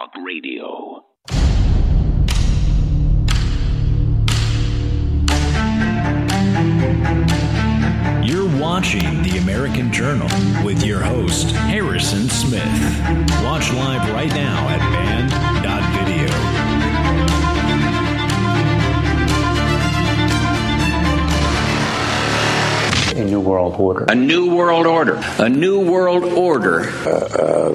Talk Radio. You're watching The American Journal with your host, Harrison Smith. Watch live right now at banned.video. A new world order. A new world order. A new world order. A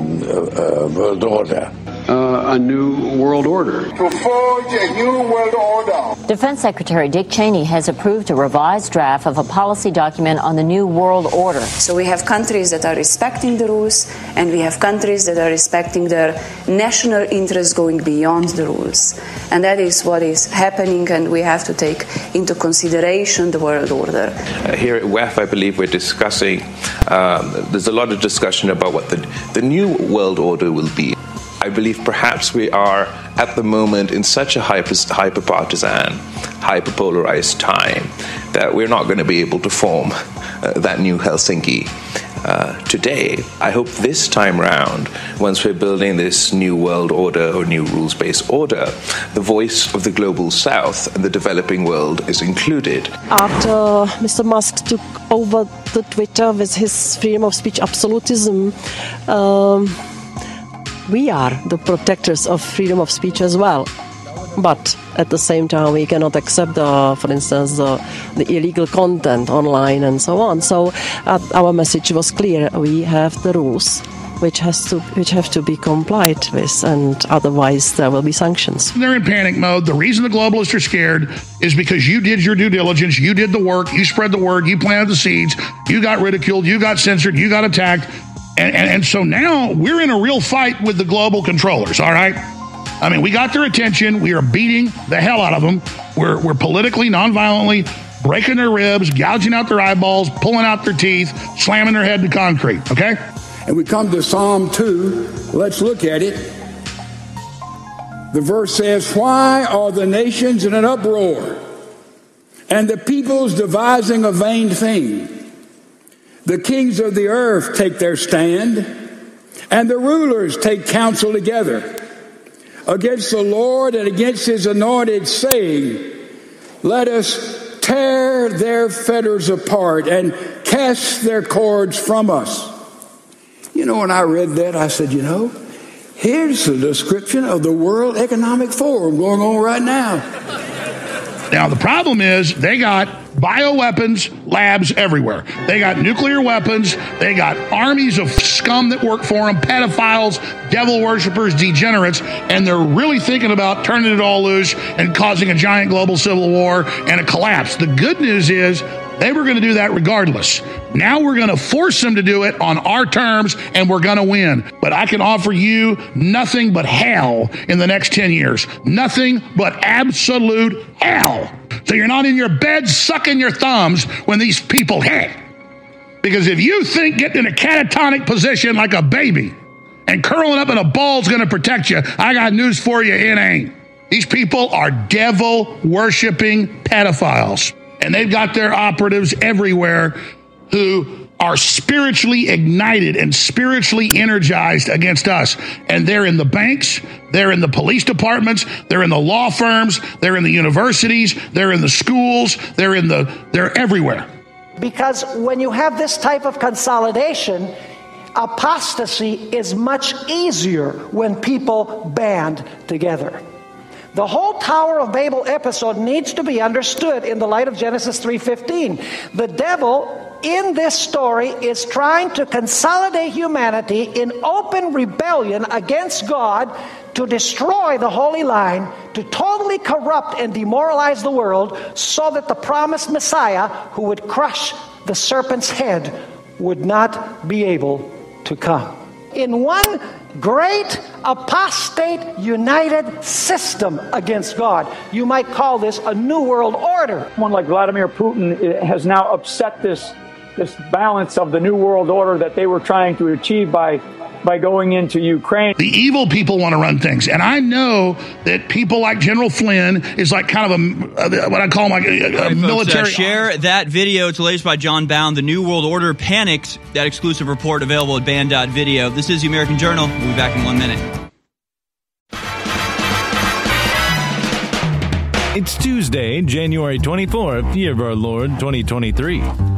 world order. Uh, a new world order. To forge a new world order. Defense Secretary Dick Cheney has approved a revised draft of a policy document on the new world order. So we have countries that are respecting the rules, and we have countries that are respecting their national interests going beyond the rules. And that is what is happening, and we have to take into consideration the world order. Uh, here at WEF, I believe we're discussing, um, there's a lot of discussion about what the, the new world order will be. I believe perhaps we are at the moment in such a hyper, hyper partisan, hyper polarized time that we're not going to be able to form uh, that new Helsinki. Uh, today, I hope this time round, once we're building this new world order or new rules based order, the voice of the global south and the developing world is included. After Mr. Musk took over the Twitter with his freedom of speech absolutism, um, we are the protectors of freedom of speech as well. But at the same time, we cannot accept, the, for instance, the, the illegal content online and so on. So uh, our message was clear: we have the rules, which has to which have to be complied with, and otherwise there will be sanctions. They're in panic mode. The reason the globalists are scared is because you did your due diligence, you did the work, you spread the word, you planted the seeds, you got ridiculed, you got censored, you got attacked. And, and, and, so now we're in a real fight with the global controllers, all right? I mean, we got their attention. We are beating the hell out of them. We're, we're politically, nonviolently breaking their ribs, gouging out their eyeballs, pulling out their teeth, slamming their head in concrete, okay? And we come to Psalm 2. Let's look at it. The verse says, Why are the nations in an uproar and the peoples devising a vain thing? The kings of the earth take their stand, and the rulers take counsel together against the Lord and against his anointed, saying, Let us tear their fetters apart and cast their cords from us. You know, when I read that, I said, You know, here's the description of the World Economic Forum going on right now. Now, the problem is they got bioweapons labs everywhere. They got nuclear weapons. They got armies of scum that work for them, pedophiles, devil worshippers, degenerates, and they're really thinking about turning it all loose and causing a giant global civil war and a collapse. The good news is they were going to do that regardless. Now we're going to force them to do it on our terms and we're going to win. But I can offer you nothing but hell in the next 10 years. Nothing but absolute hell. So you're not in your bed sucking your thumbs when these people hit. Because if you think getting in a catatonic position like a baby and curling up in a ball is going to protect you, I got news for you, it ain't. These people are devil worshiping pedophiles. And they've got their operatives everywhere who are spiritually ignited and spiritually energized against us. And they're in the banks, they're in the police departments, they're in the law firms, they're in the universities, they're in the schools, they're in the they're everywhere. Because when you have this type of consolidation, apostasy is much easier when people band together. The whole Tower of Babel episode needs to be understood in the light of Genesis 3:15. The devil in this story is trying to consolidate humanity in open rebellion against God to destroy the holy line, to totally corrupt and demoralize the world so that the promised Messiah who would crush the serpent's head would not be able to come. In one great apostate united system against God. You might call this a new world order. One like Vladimir Putin eh, has now upset this this balance of the New World Order that they were trying to achieve by by going into Ukraine. The evil people want to run things. And I know that people like General Flynn is like kind of a, uh, what I call my uh, uh, like military. Folks, uh, share that video. It's latest by Jon Bowne, The New World Order Panics. That exclusive report available at banned.video. This is The American Journal. We'll be back in one minute. It's Tuesday, January 24th, year of our Lord 2023.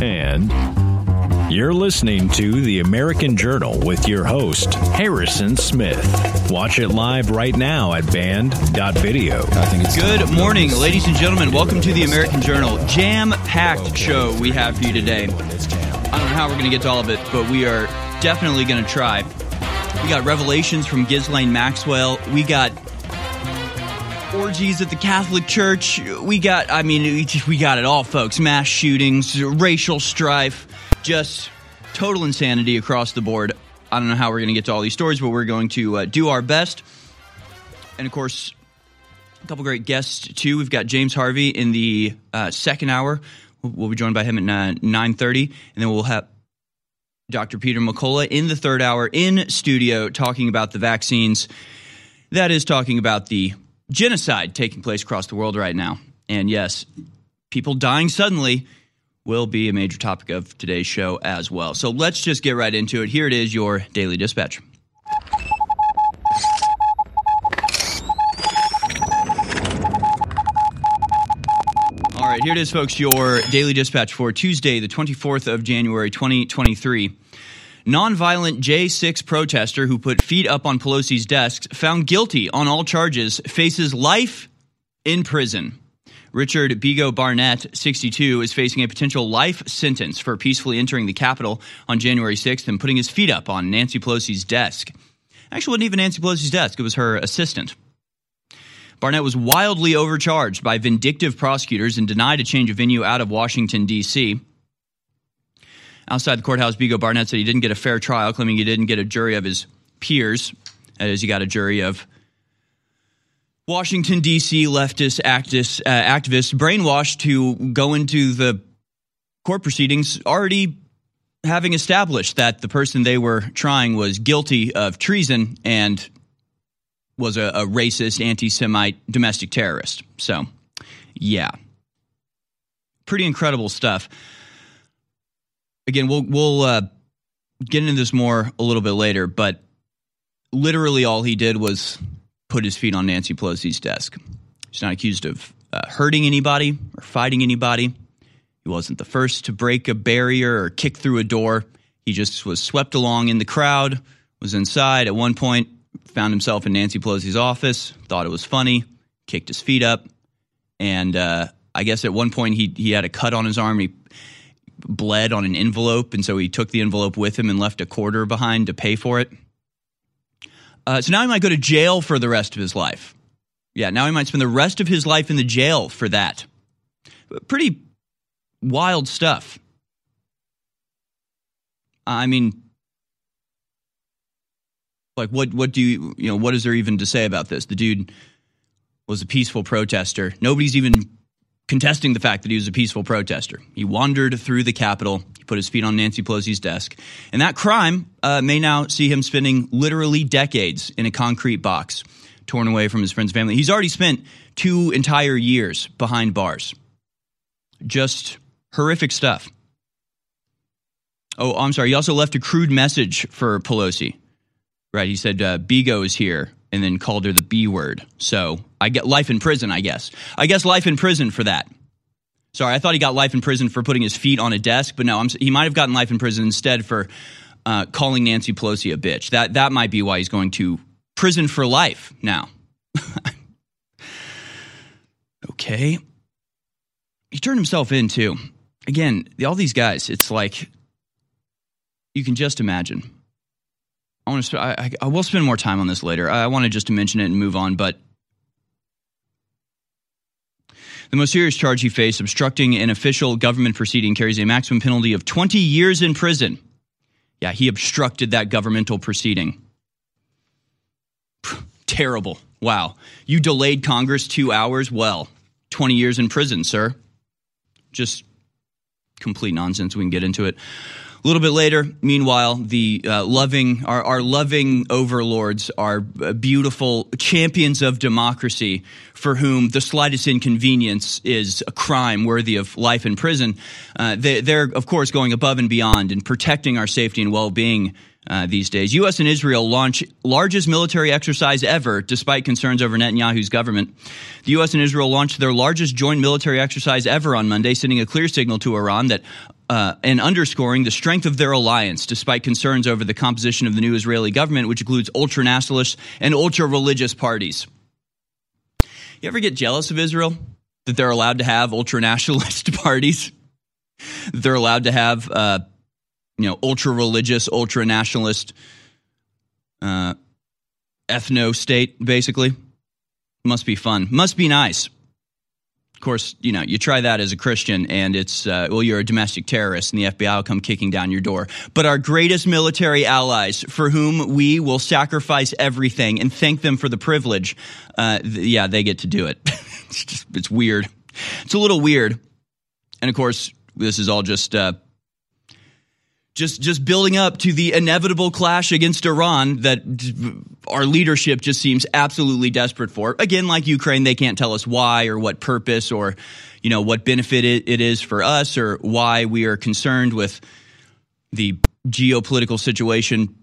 And you're listening to The American Journal with your host, Harrison Smith. Watch it live right now at banned.video. I think it's Good morning, ladies and gentlemen. Welcome to The American Journal. Jam packed show we have for you today. I don't know how we're going to get to all of it, but we are definitely going to try. We got revelations from Ghislaine Maxwell. We got orgies at the Catholic Church. We got, I mean, we got it all, folks. Mass shootings, racial strife, just total insanity across the board. I don't know how we're going to get to all these stories, but we're going to uh, do our best. And of course, a couple great guests too. We've got James Harvey in the uh, second hour. We'll be joined by him at uh, nine thirty, and then we'll have Dr. Peter McCullough in the third hour in studio talking about the vaccines. That is talking about the genocide taking place across the world right now. And yes, people dying suddenly will be a major topic of today's show as well. So let's just get right into it. Here it is, your daily dispatch. All right, here it is, folks, your daily dispatch for Tuesday, the 24th of January, 2023. Nonviolent J6 protester who put feet up on Pelosi's desk, found guilty on all charges, faces life in prison. Richard Bigo Barnett, 62, is facing a potential life sentence for peacefully entering the Capitol on January 6th and putting his feet up on Nancy Pelosi's desk. Actually, wasn't even Nancy Pelosi's desk, it was her assistant. Barnett was wildly overcharged by vindictive prosecutors and denied a change of venue out of Washington, D.C. Outside the courthouse, Bigo Barnett said he didn't get a fair trial, claiming he didn't get a jury of his peers. That is, he got a jury of Washington, D.C. leftist activists, uh, activists brainwashed to go into the court proceedings already having established that the person they were trying was guilty of treason and was a, a racist, anti Semite domestic terrorist. So, yeah. Pretty incredible stuff again, we'll we'll uh, get into this more a little bit later, but literally all he did was put his feet on Nancy Pelosi's desk. He's not accused of uh, hurting anybody or fighting anybody. He wasn't the first to break a barrier or kick through a door. He just was swept along in the crowd, was inside at one point, found himself in Nancy Pelosi's office, thought it was funny, kicked his feet up, and uh, I guess at one point he he had a cut on his arm. He bled on an envelope, and so he took the envelope with him and left a quarter behind to pay for it. Uh, so now he might go to jail for the rest of his life. Yeah, now he might spend the rest of his life in the jail for that. Pretty wild stuff. I mean, like what what do you you know what is there even to say about this? The dude was a peaceful protester. Nobody's even contesting the fact that he was a peaceful protester. He wandered through the Capitol. He put his feet on Nancy Pelosi's desk. And that crime uh, may now see him spending literally decades in a concrete box, torn away from his friends' family. He's already spent two entire years behind bars. Just horrific stuff. Oh, I'm sorry. He also left a crude message for Pelosi. Right. He said, uh, Bigo is here and then called her the B word. So I get life in prison, I guess. I guess life in prison for that. Sorry, I thought he got life in prison for putting his feet on a desk, but no, I'm, he might have gotten life in prison instead for uh, calling Nancy Pelosi a bitch. That that might be why he's going to prison for life now. okay, he turned himself in too. Again, all these guys, it's like you can just imagine I want to. I, I, will spend more time on this later. I wanted just to mention it and move on, but the most serious charge he faced, obstructing an official government proceeding, carries a maximum penalty of 20 years in prison. Yeah, he obstructed that governmental proceeding. Terrible. Wow. You delayed Congress two hours? Well, 20 years in prison, sir. Just complete nonsense. We can get into it A little bit later, meanwhile, the uh, loving, our, our, loving overlords, our uh, beautiful champions of democracy, for whom the slightest inconvenience is a crime worthy of life in prison, uh, they, are of course going above and beyond in protecting our safety and well-being. Uh, these days, U.S. and Israel launch largest military exercise ever, despite concerns over Netanyahu's government. The U.S. and Israel launched their largest joint military exercise ever on Monday, sending a clear signal to Iran that uh, and underscoring the strength of their alliance despite concerns over the composition of the new Israeli government, which includes ultra nationalist and ultra religious parties. You ever get jealous of Israel that they're allowed to have ultra nationalist parties? They're allowed to have, uh, you know, ultra religious, ultra nationalist uh, ethno state, basically? Must be fun. Must be nice course, you know, you try that as a Christian and it's, uh, well, you're a domestic terrorist and the FBI will come kicking down your door. But our greatest military allies for whom we will sacrifice everything and thank them for the privilege, uh, th- yeah, they get to do it. it's just, it's weird. It's a little weird. And of course, this is all just, uh, just just building up to the inevitable clash against Iran that our leadership just seems absolutely desperate for. Again, like Ukraine, they can't tell us why or what purpose or you know what benefit it, is for us or why we are concerned with the geopolitical situation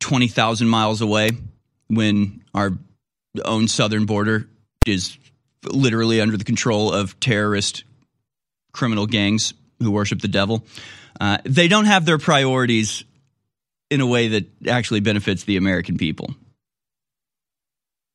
20,000 miles away when our own southern border is literally under the control of terrorist criminal gangs who worship the devil. Uh, they don't have their priorities in a way that actually benefits the American people.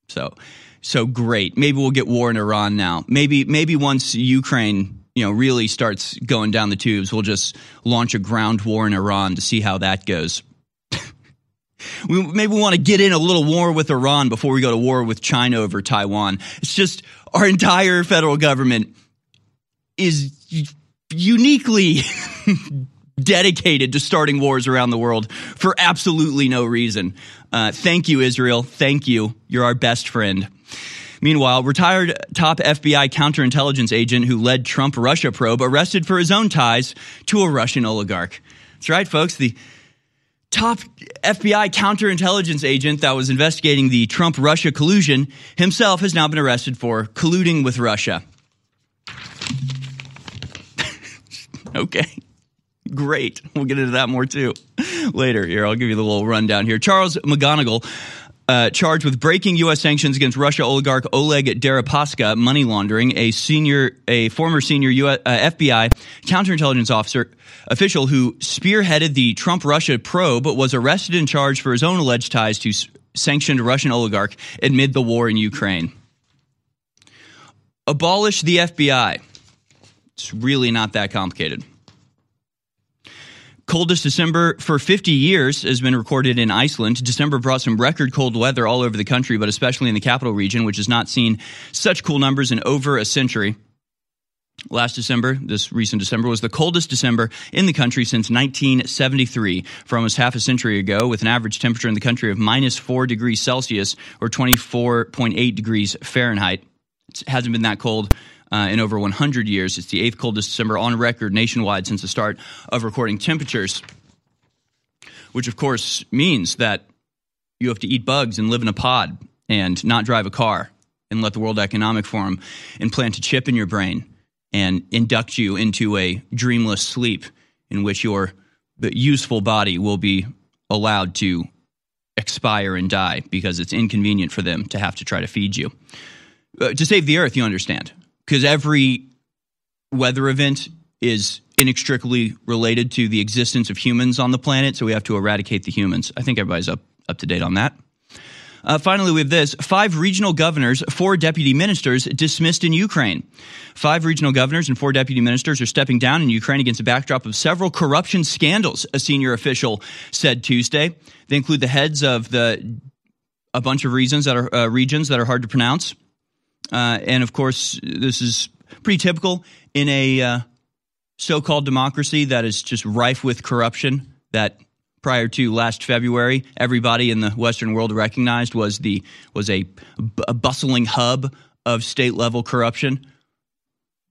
So, so great. Maybe we'll get war in Iran now. Maybe, maybe once Ukraine, you know, really starts going down the tubes, we'll just launch a ground war in Iran to see how that goes. we, maybe we want to get in a little war with Iran before we go to war with China over Taiwan. It's just our entire federal government is uniquely dedicated to starting wars around the world for absolutely no reason. Uh, thank you, Israel. Thank you. You're our best friend. Meanwhile, retired top FBI counterintelligence agent who led Trump Russia probe arrested for his own ties to a Russian oligarch. That's right, folks. The top FBI counterintelligence agent that was investigating the Trump Russia collusion himself has now been arrested for colluding with Russia. Okay. Great. We'll get into that more too later. Here, I'll give you the little rundown here. Charles McGonigal. Uh, charged with breaking U.S. sanctions against Russia oligarch Oleg Deripaska, money laundering, a senior, a former senior US, uh, FBI counterintelligence officer official who spearheaded the Trump Russia probe, was arrested and charged for his own alleged ties to sanctioned Russian oligarch amid the war in Ukraine. Abolish the FBI. It's really not that complicated. Coldest December for 50 years has been recorded in Iceland. December brought some record cold weather all over the country, but especially in the capital region, which has not seen such cool numbers in over a century. Last December, this recent December, was the coldest December in the country since 1973, for almost half a century ago, with an average temperature in the country of minus 4 degrees Celsius or 24.8 degrees Fahrenheit. It hasn't been that cold uh, in over 100 years. It's the eighth coldest December on record nationwide since the start of recording temperatures, which of course means that you have to eat bugs and live in a pod and not drive a car and let the World Economic Forum implant a chip in your brain and induct you into a dreamless sleep in which your useful body will be allowed to expire and die because it's inconvenient for them to have to try to feed you. Uh, to save the earth, you understand because every weather event is inextricably related to the existence of humans on the planet, so we have to eradicate the humans. I think everybody's up, up to date on that. Uh, finally, we have this five regional governors, four deputy ministers dismissed in Ukraine. Five regional governors and four deputy ministers are stepping down in Ukraine against a backdrop of several corruption scandals, a senior official said Tuesday. They include the heads of the a bunch of reasons that are uh, regions that are hard to pronounce. Uh, and of course, this is pretty typical in a uh, so called democracy that is just rife with corruption that prior to last February, everybody in the Western world recognized was the was a, a bustling hub of state level corruption,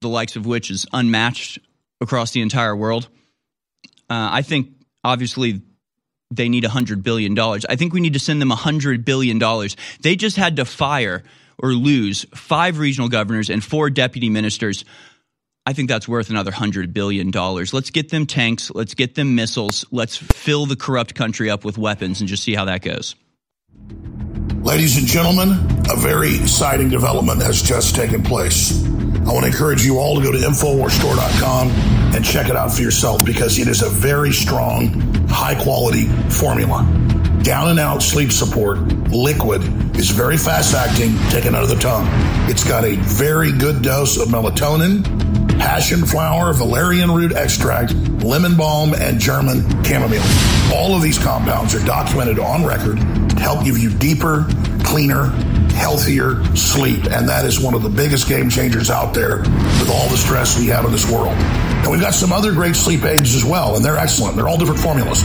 the likes of which is unmatched across the entire world. Uh, I think Obviously, they need $100 billion. I think we need to send them $100 billion. They just had to fire or lose five regional governors and four deputy ministers. I think that's worth another $100 billion. Let's get them tanks. Let's get them missiles. Let's fill the corrupt country up with weapons and just see how that goes. Ladies and gentlemen, a very exciting development has just taken place. I want to encourage you all to go to InfoWarsStore.com and check it out for yourself because it is a very strong, high quality formula. Down and out sleep support, liquid, is very fast acting, taken out of the tongue. It's got a very good dose of melatonin, passion flower, valerian root extract, lemon balm, and German chamomile. All of these compounds are documented on record to help give you deeper, cleaner, healthier sleep. And that is one of the biggest game changers out there with all the stress we have in this world. And we've got some other great sleep aids as well, and they're excellent. They're all different formulas.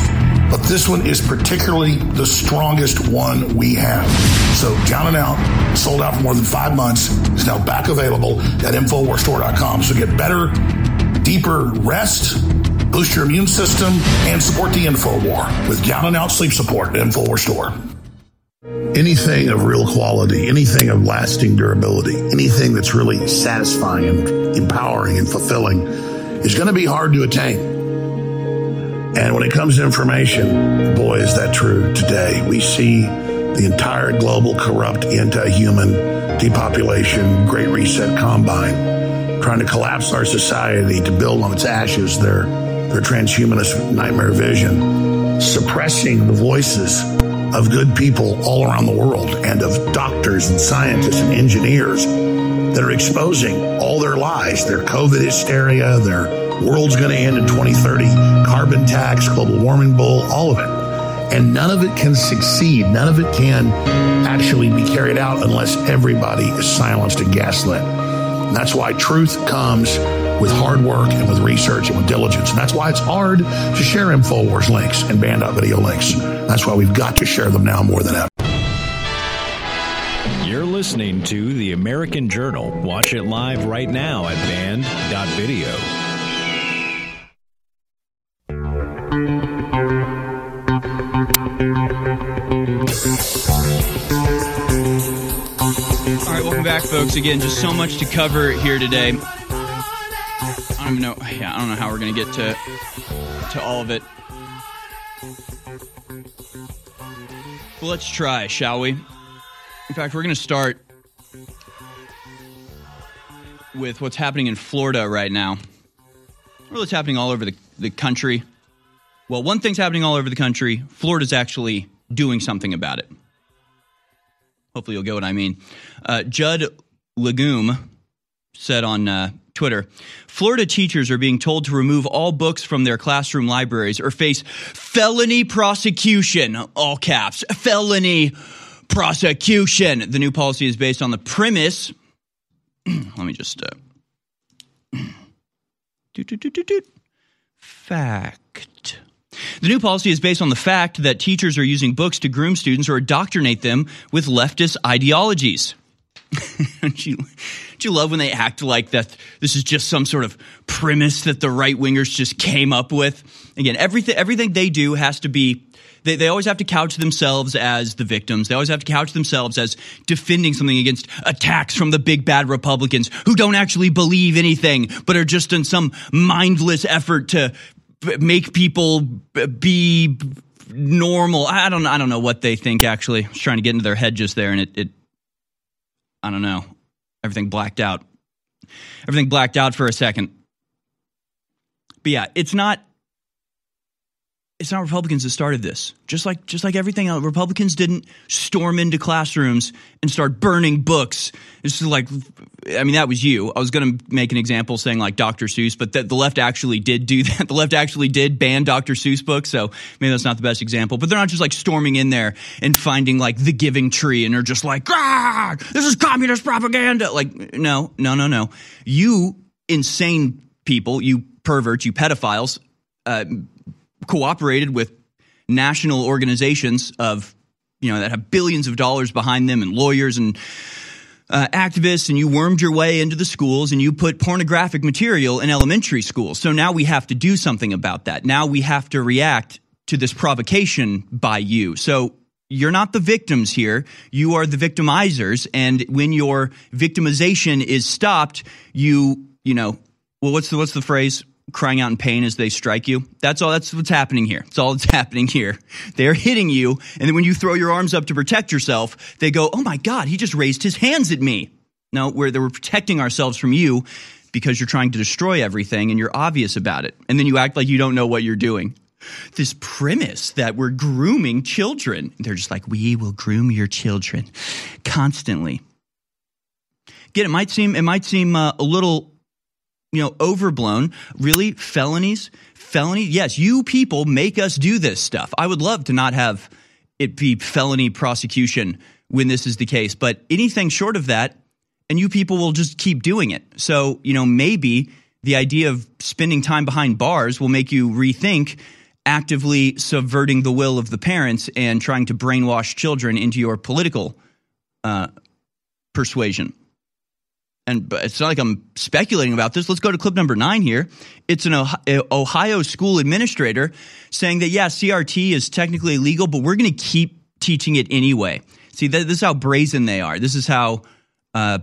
But this one is particularly the strongest one we have. So down and out, sold out for more than five months, is now back available at InfoWarsStore.com. So get better, deeper rest, boost your immune system, and support the InfoWar with down and out sleep support at InfoWars Store. Anything of real quality, anything of lasting durability, anything that's really satisfying empowering and fulfilling is going to be hard to attain. And when it comes to information, boy, is that true today. We see the entire global corrupt anti-human depopulation, great reset combine, trying to collapse our society to build on its ashes their, their transhumanist nightmare vision, suppressing the voices of good people all around the world and of doctors and scientists and engineers that are exposing all their lies, their COVID hysteria, their world's going to end in 2030, carbon tax, global warming bull, all of it. And none of it can succeed. None of it can actually be carried out unless everybody is silenced and gaslit. And that's why truth comes with hard work and with research and with diligence. And that's why it's hard to share InfoWars links and banned.video links. That's why we've got to share them now more than ever. You're listening to The American Journal. Watch it live right now at banned.video. folks. Again, just so much to cover here today. I don't know. Yeah, I don't know how we're to get to to all of it. Let's try, shall we? In fact, we're to start with what's happening in Florida right now. Well, what's happening all over the, the country. Well, one thing's happening all over the country. Florida's actually doing something about it. Hopefully, you'll get what I mean. Uh, Judd Legum said on uh, Twitter Florida teachers are being told to remove all books from their classroom libraries or face felony prosecution. All caps. Felony prosecution. The new policy is based on the premise. let me just. Uh, doot, doot, doot. Fact. The new policy is based on the fact that teachers are using books to groom students or indoctrinate them with leftist ideologies. don't, you, don't you love when they act like that this is just some sort of premise that the right wingers just came up with? Again, everything, everything they do has to be they, they always have to couch themselves as the victims. They always have to couch themselves as defending something against attacks from the big bad Republicans who don't actually believe anything, but are just in some mindless effort to make people be normal. I don't I don't know what they think actually. I was trying to get into their head just there and it, it I don't know. Everything blacked out. Everything blacked out for a second. But yeah, it's not it's not Republicans that started this. Just like just like everything else, Republicans didn't storm into classrooms and start burning books. It's like, I mean, that was you. I was going to make an example saying like Dr. Seuss, but the, the left actually did do that. The left actually did ban Dr. Seuss books, so maybe that's not the best example. But they're not just like storming in there and finding like the Giving Tree, and they're just like, ah, this is communist propaganda. Like, no, no, no, no. You insane people, you perverts, you pedophiles. Uh, cooperated with national organizations of you know that have billions of dollars behind them and lawyers and uh, activists and you wormed your way into the schools and you put pornographic material in elementary schools so now we have to do something about that now we have to react to this provocation by you. So you're not the victims here. You are the victimizers. And when your victimization is stopped, you, you know, well, what's the, what's the phrase? Crying out in pain as they strike you. That's all. That's what's happening here. That's all that's happening here. They're hitting you. And then when you throw your arms up to protect yourself, they go, Oh my God, he just raised his hands at me. No, where they were protecting ourselves from you because you're trying to destroy everything and you're obvious about it. And then you act like you don't know what you're doing this premise that we're grooming children. They're just like, we will groom your children constantly. Again, it might seem it might seem uh, a little, you know, overblown. Really, felonies, felony. Yes, you people make us do this stuff. I would love to not have it be felony prosecution when this is the case, but anything short of that, and you people will just keep doing it. So, you know, maybe the idea of spending time behind bars will make you rethink actively subverting the will of the parents and trying to brainwash children into your political uh, persuasion. And it's not like I'm speculating about this. Let's go to clip number nine here. It's an Ohio school administrator saying that, yeah, CRT is technically illegal, but we're going to keep teaching it anyway. See, this is how brazen they are. This is how uh,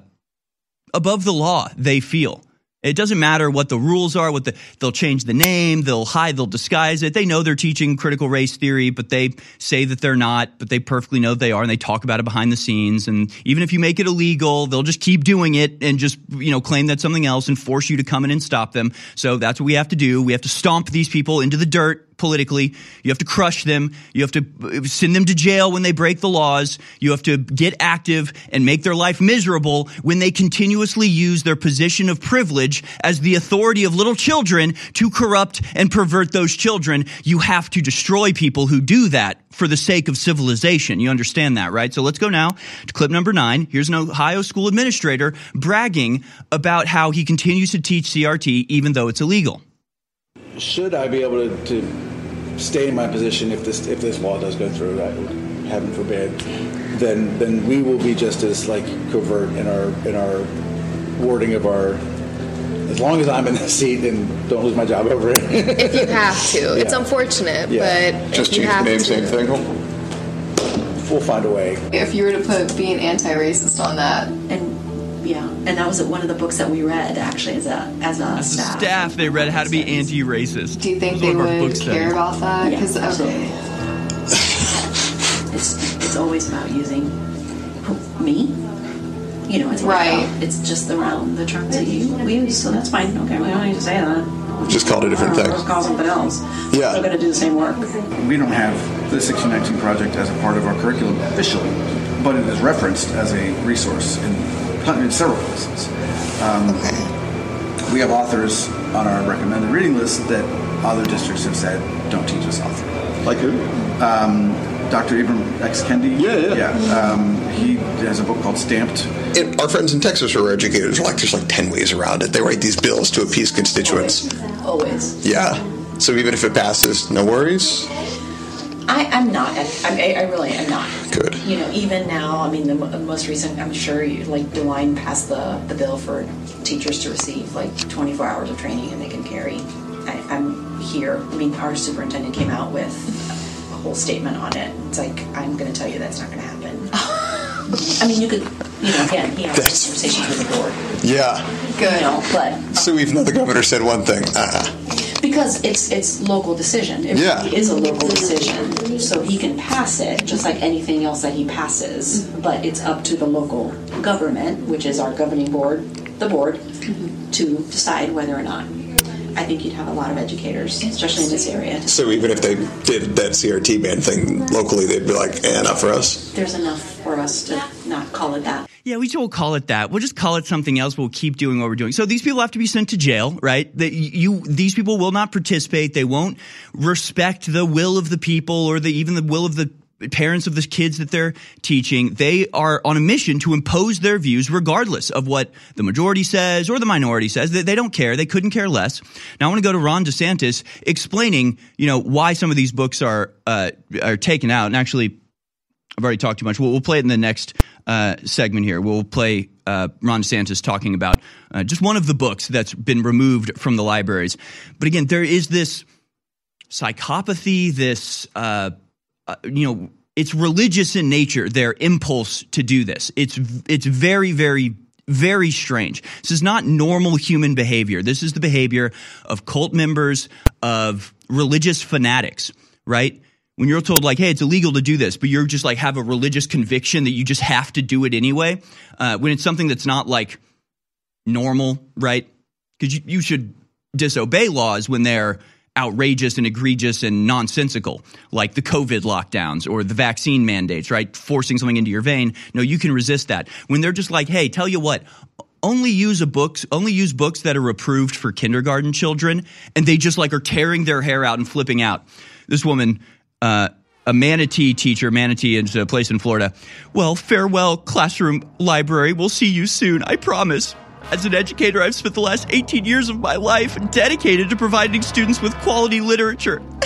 above the law they feel. It doesn't matter what the rules are, what the, they'll change the name, they'll hide, they'll disguise it. They know they're teaching critical race theory, but they say that they're not, but they perfectly know they are, and they talk about it behind the scenes. And even if you make it illegal, they'll just keep doing it and just, you know, claim that's something else and force you to come in and stop them. So that's what we have to do. We have to stomp these people into the dirt politically. You have to crush them. You have to uh, send them to jail when they break the laws. You have to get active and make their life miserable when they continuously use their position of privilege as the authority of little children to corrupt and pervert those children. You have to destroy people who do that for the sake of civilization. You understand that, right? So let's go now to clip number nine. Here's an Ohio school administrator bragging about how he continues to teach CRT even though it's illegal should I be able to, to stay in my position if this if this law does go through, I, heaven forbid, then then we will be just as like covert in our in our wording of our. As long as I'm in the seat and don't lose my job over it. if you have to, yeah. it's unfortunate, yeah. but just change the name, to. same thing. We'll find a way. If you were to put being anti-racist on that, and yeah, and that was one of the books that we read actually as a as a as staff. A staff, they read how to be anti-racist. Do you think they would care about that? Because yeah, okay. it's it's always about using me. You know, it's right. About, it's just around the terms that you we use, so that's fine. Okay, we don't need to say that. Just call it a different thing. Just call something else. Yeah, we're going to do the same work. We don't have the 1619 project as a part of our curriculum officially, but it is referenced as a resource in in several places. Um, okay. We have authors on our recommended reading list that other districts have said don't teach us author. Like who? Um, Dr. Ibram X. Kendi. Yeah, yeah. Yeah. Um, he has a book called Stamped. It, our friends in Texas who are educators are like, there's like 10 ways around it. They write these bills to appease constituents. Always. Always. Yeah. So even if it passes, no worries? I, am not. I, I, really am not. Good. You know, even now, I mean, the, the most recent, I'm sure, you, like DeWine passed the, the bill for teachers to receive like 24 hours of training and they can carry. I, am here. I mean, our superintendent came out with a whole statement on it. It's like, I'm going to tell you that's not going to happen. I mean, you could, you know, again, he had that's, conversations with the board. Yeah. Good. You know, but. So even though the governor said one thing, uh-uh because it's it's local decision. It yeah. really is a local decision, so he can pass it just like anything else that he passes. But it's up to the local government, which is our governing board, the board, to decide whether or not. I think you'd have a lot of educators, especially in this area. So even if they did that CRT ban thing locally, they'd be like, "Eh, not for us." There's enough for us to not call it that. Yeah, we will call it that. We'll just call it something else. We'll keep doing what we're doing. So these people have to be sent to jail, right? That you, these people will not participate. They won't respect the will of the people or the even the will of the parents of the kids that they're teaching. They are on a mission to impose their views regardless of what the majority says or the minority says. They, they don't care. They couldn't care less. Now I want to go to Ron DeSantis explaining, you know, why some of these books are uh, are taken out. And actually, I've already talked too much. We'll, we'll play it in the next uh, segment here. We'll play uh, Ron DeSantis talking about uh, just one of the books that's been removed from the libraries. But again, there is this psychopathy, this, uh, you know, it's religious in nature, their impulse to do this. It's, it's very, very, very strange. This is not normal human behavior. This is the behavior of cult members, of religious fanatics, right? When you're told like, hey, it's illegal to do this, but you're just like have a religious conviction that you just have to do it anyway. Uh, when it's something that's not like normal, right? Because you, you should disobey laws when they're outrageous and egregious and nonsensical, like the COVID lockdowns or the vaccine mandates, right? Forcing something into your vein. No, you can resist that. When they're just like, hey, tell you what, only use a books only use books that are approved for kindergarten children and they just like are tearing their hair out and flipping out this woman uh, a manatee teacher manatee is a place in florida well farewell classroom library we'll see you soon i promise as an educator i've spent the last 18 years of my life dedicated to providing students with quality literature.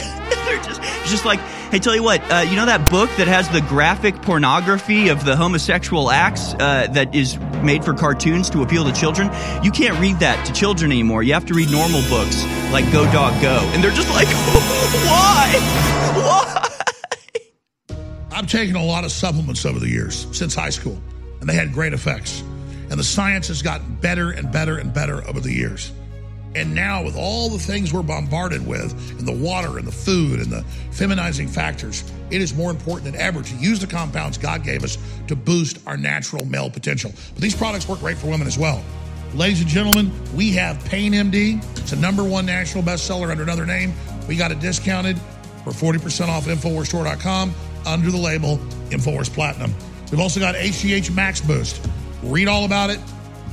They're just just like hey tell you what uh, you know that book that has the graphic pornography of the homosexual acts uh, that is made for cartoons to appeal to children? You can't read that to children anymore. You have to read normal books like go dog go. And they're just like why? Why? I've taken a lot of supplements over the years since high school, and they had great effects. And the science has gotten better and better and better over the years. And now, with all the things we're bombarded with, and the water and the food and the feminizing factors, it is more important than ever to use the compounds God gave us to boost our natural male potential. But these products work great for women as well. Ladies and gentlemen, we have Pain MD. It's a number one national bestseller under another name. We got it discounted for 40% off at InfoWarsStore.com under the label InfoWars Platinum. We've also got HGH Max Boost. Read all about it.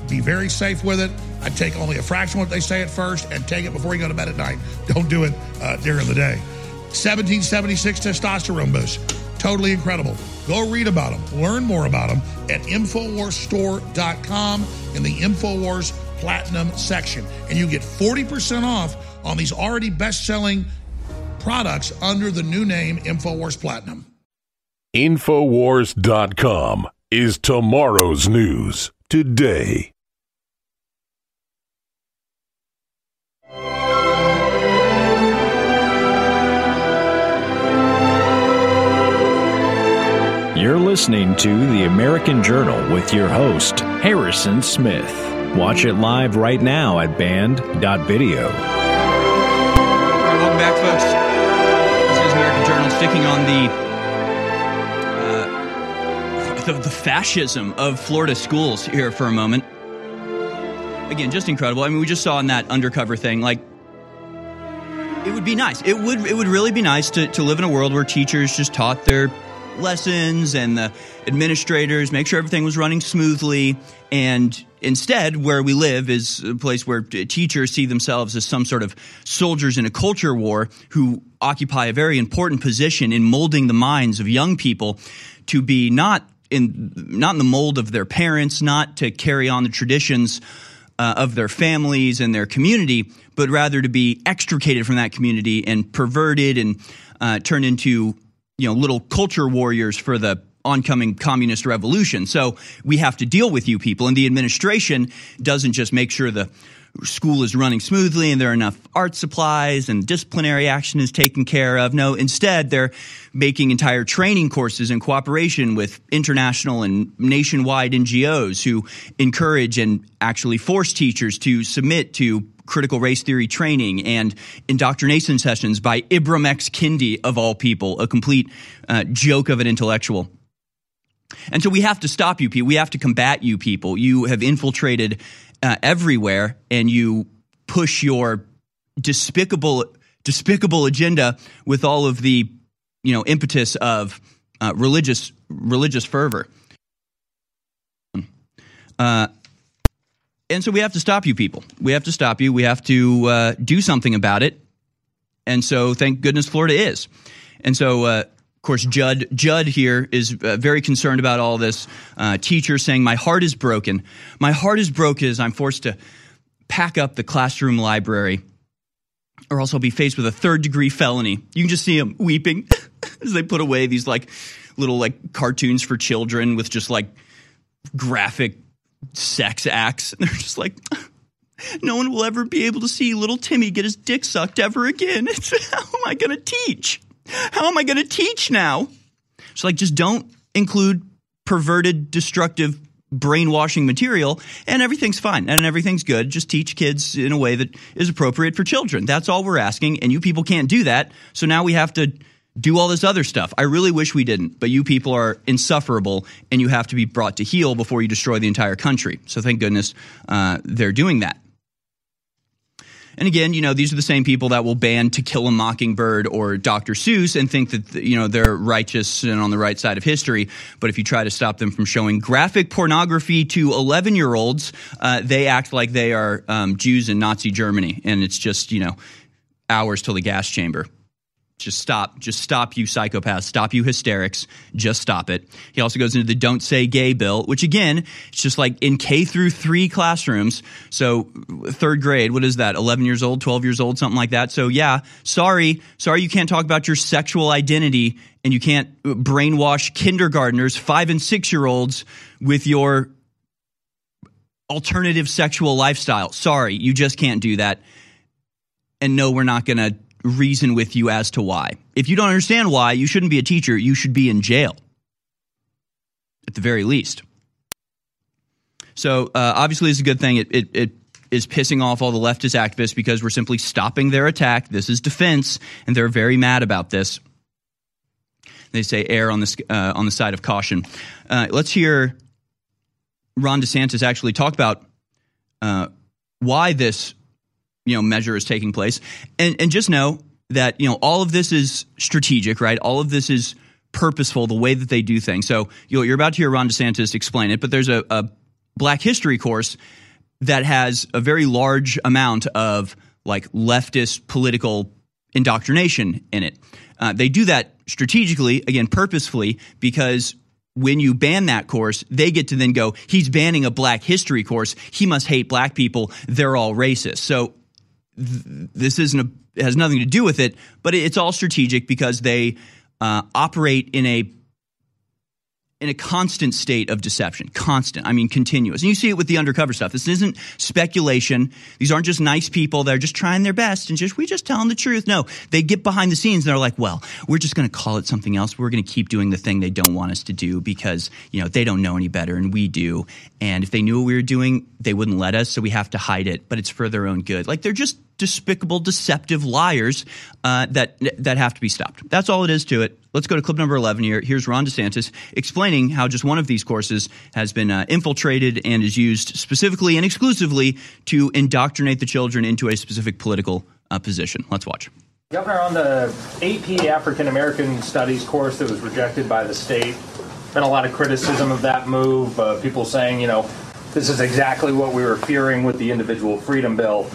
Be very safe with it. I take only a fraction of what they say at first and take it before you go to bed at night. Don't do it uh, during the day. 1776 testosterone boost. Totally incredible. Go read about them. Learn more about them at InfoWarsStore.com in the InfoWars Platinum section. And you get 40% off on these already best selling products under the new name InfoWars Platinum. Infowars.com is tomorrow's news today. You're listening to The American Journal with your host, Harrison Smith. Watch it live right now at banned.video. All right, welcome back, folks. This is American Journal sticking on the, the the fascism of Florida schools here for a moment. Again, just incredible. I mean, we just saw in that undercover thing, like it would be nice. It would it would really be nice to, to live in a world where teachers just taught their lessons and the administrators make sure everything was running smoothly and instead where we live is a place where teachers see themselves as some sort of soldiers in a culture war who occupy a very important position in molding the minds of young people to be not in not in the mold of their parents not to carry on the traditions uh, of their families and their community but rather to be extricated from that community and perverted and uh, turned into you know little culture warriors for the oncoming communist revolution. So we have to deal with you people, and the administration doesn't just make sure the school is running smoothly and there are enough art supplies and disciplinary action is taken care of. No, instead they're making entire training courses in cooperation with international and nationwide NGOs who encourage and actually force teachers to submit to critical race theory training and indoctrination sessions by Ibram X. Kendi, of all people, a complete uh, joke of an intellectual. And so we have to stop you people. We have to combat you people. You have infiltrated uh, everywhere and you push your despicable despicable agenda with all of the you know impetus of uh, religious religious fervor. Uh, and so we have to stop you people. We have to stop you. We have to uh, do something about it. And so thank goodness Florida is. And so, uh, of course, Judd Judd here is uh, very concerned about all this. Uh, teacher saying, "My heart is broken. My heart is broken as I'm forced to pack up the classroom library, or else I'll be faced with a third degree felony." You can just see him weeping as they put away these like little like cartoons for children with just like graphic sex acts. And they're just like, no one will ever be able to see little Timmy get his dick sucked ever again. It's, how am I going to teach? How am I going to teach now? So, like, just don't include perverted, destructive, brainwashing material, and everything's fine and everything's good. Just teach kids in a way that is appropriate for children. That's all we're asking. And you people can't do that. So now we have to do all this other stuff. I really wish we didn't, but you people are insufferable and you have to be brought to heel before you destroy the entire country. So thank goodness uh, they're doing that. And again, you know, these are the same people that will ban To Kill a Mockingbird or Dr. Seuss and think that, you know, they're righteous and on the right side of history. But if you try to stop them from showing graphic pornography to 11 year olds, uh, they act like they are um, Jews in Nazi Germany. And it's just, you know, hours till the gas chamber. Just stop. Just stop, you psychopaths. Stop, you hysterics. Just stop it. He also goes into the don't say gay bill, which again, it's just like in K through three classrooms. So, third grade, what is that? 11 years old, 12 years old, something like that. So, yeah, sorry. Sorry you can't talk about your sexual identity and you can't brainwash kindergartners, five and six year olds with your alternative sexual lifestyle. Sorry, you just can't do that. And no, we're not going to reason with you as to why. If you don't understand why, you shouldn't be a teacher. You should be in jail, at the very least. So uh, obviously, it's a good thing. It, it, it is pissing off all the leftist activists because we're simply stopping their attack. This is defense, and they're very mad about this. They say err on the uh, on the side of caution. Uh, let's hear Ron DeSantis actually talk about uh, why this you know measure is taking place and and just know that you know all of this is strategic right all of this is purposeful the way that they do things so you are about to hear ron desantis explain it but there's a, a black history course that has a very large amount of like leftist political indoctrination in it uh, they do that strategically again purposefully because when you ban that course, they get to then go, he's banning a black history course. He must hate black people. They're all racist. So this isn't a, has nothing to do with it, but it's all strategic because they uh, operate in a in a constant state of deception. Constant. I mean, continuous. And you see it with the undercover stuff. This isn't speculation. These aren't just nice people. They're just trying their best and just, we just tell them the truth. No, they get behind the scenes and they're like, well, we're just going to call it something else. We're going to keep doing the thing they don't want us to do because, you know, they don't know any better and we do. And if they knew what we were doing, they wouldn't let us. So we have to hide it, but it's for their own good. Like they're just despicable, deceptive liars uh, that that have to be stopped. That's all it is to it. Let's go to clip number 11 here. Here's Ron DeSantis explaining how just one of these courses has been uh, infiltrated and is used specifically and exclusively to indoctrinate the children into a specific political uh, position. Let's watch. Governor, on the AP African American Studies course that was rejected by the state, been a lot of criticism of that move. Uh, people saying, you know, this is exactly what we were fearing with the individual freedom bill.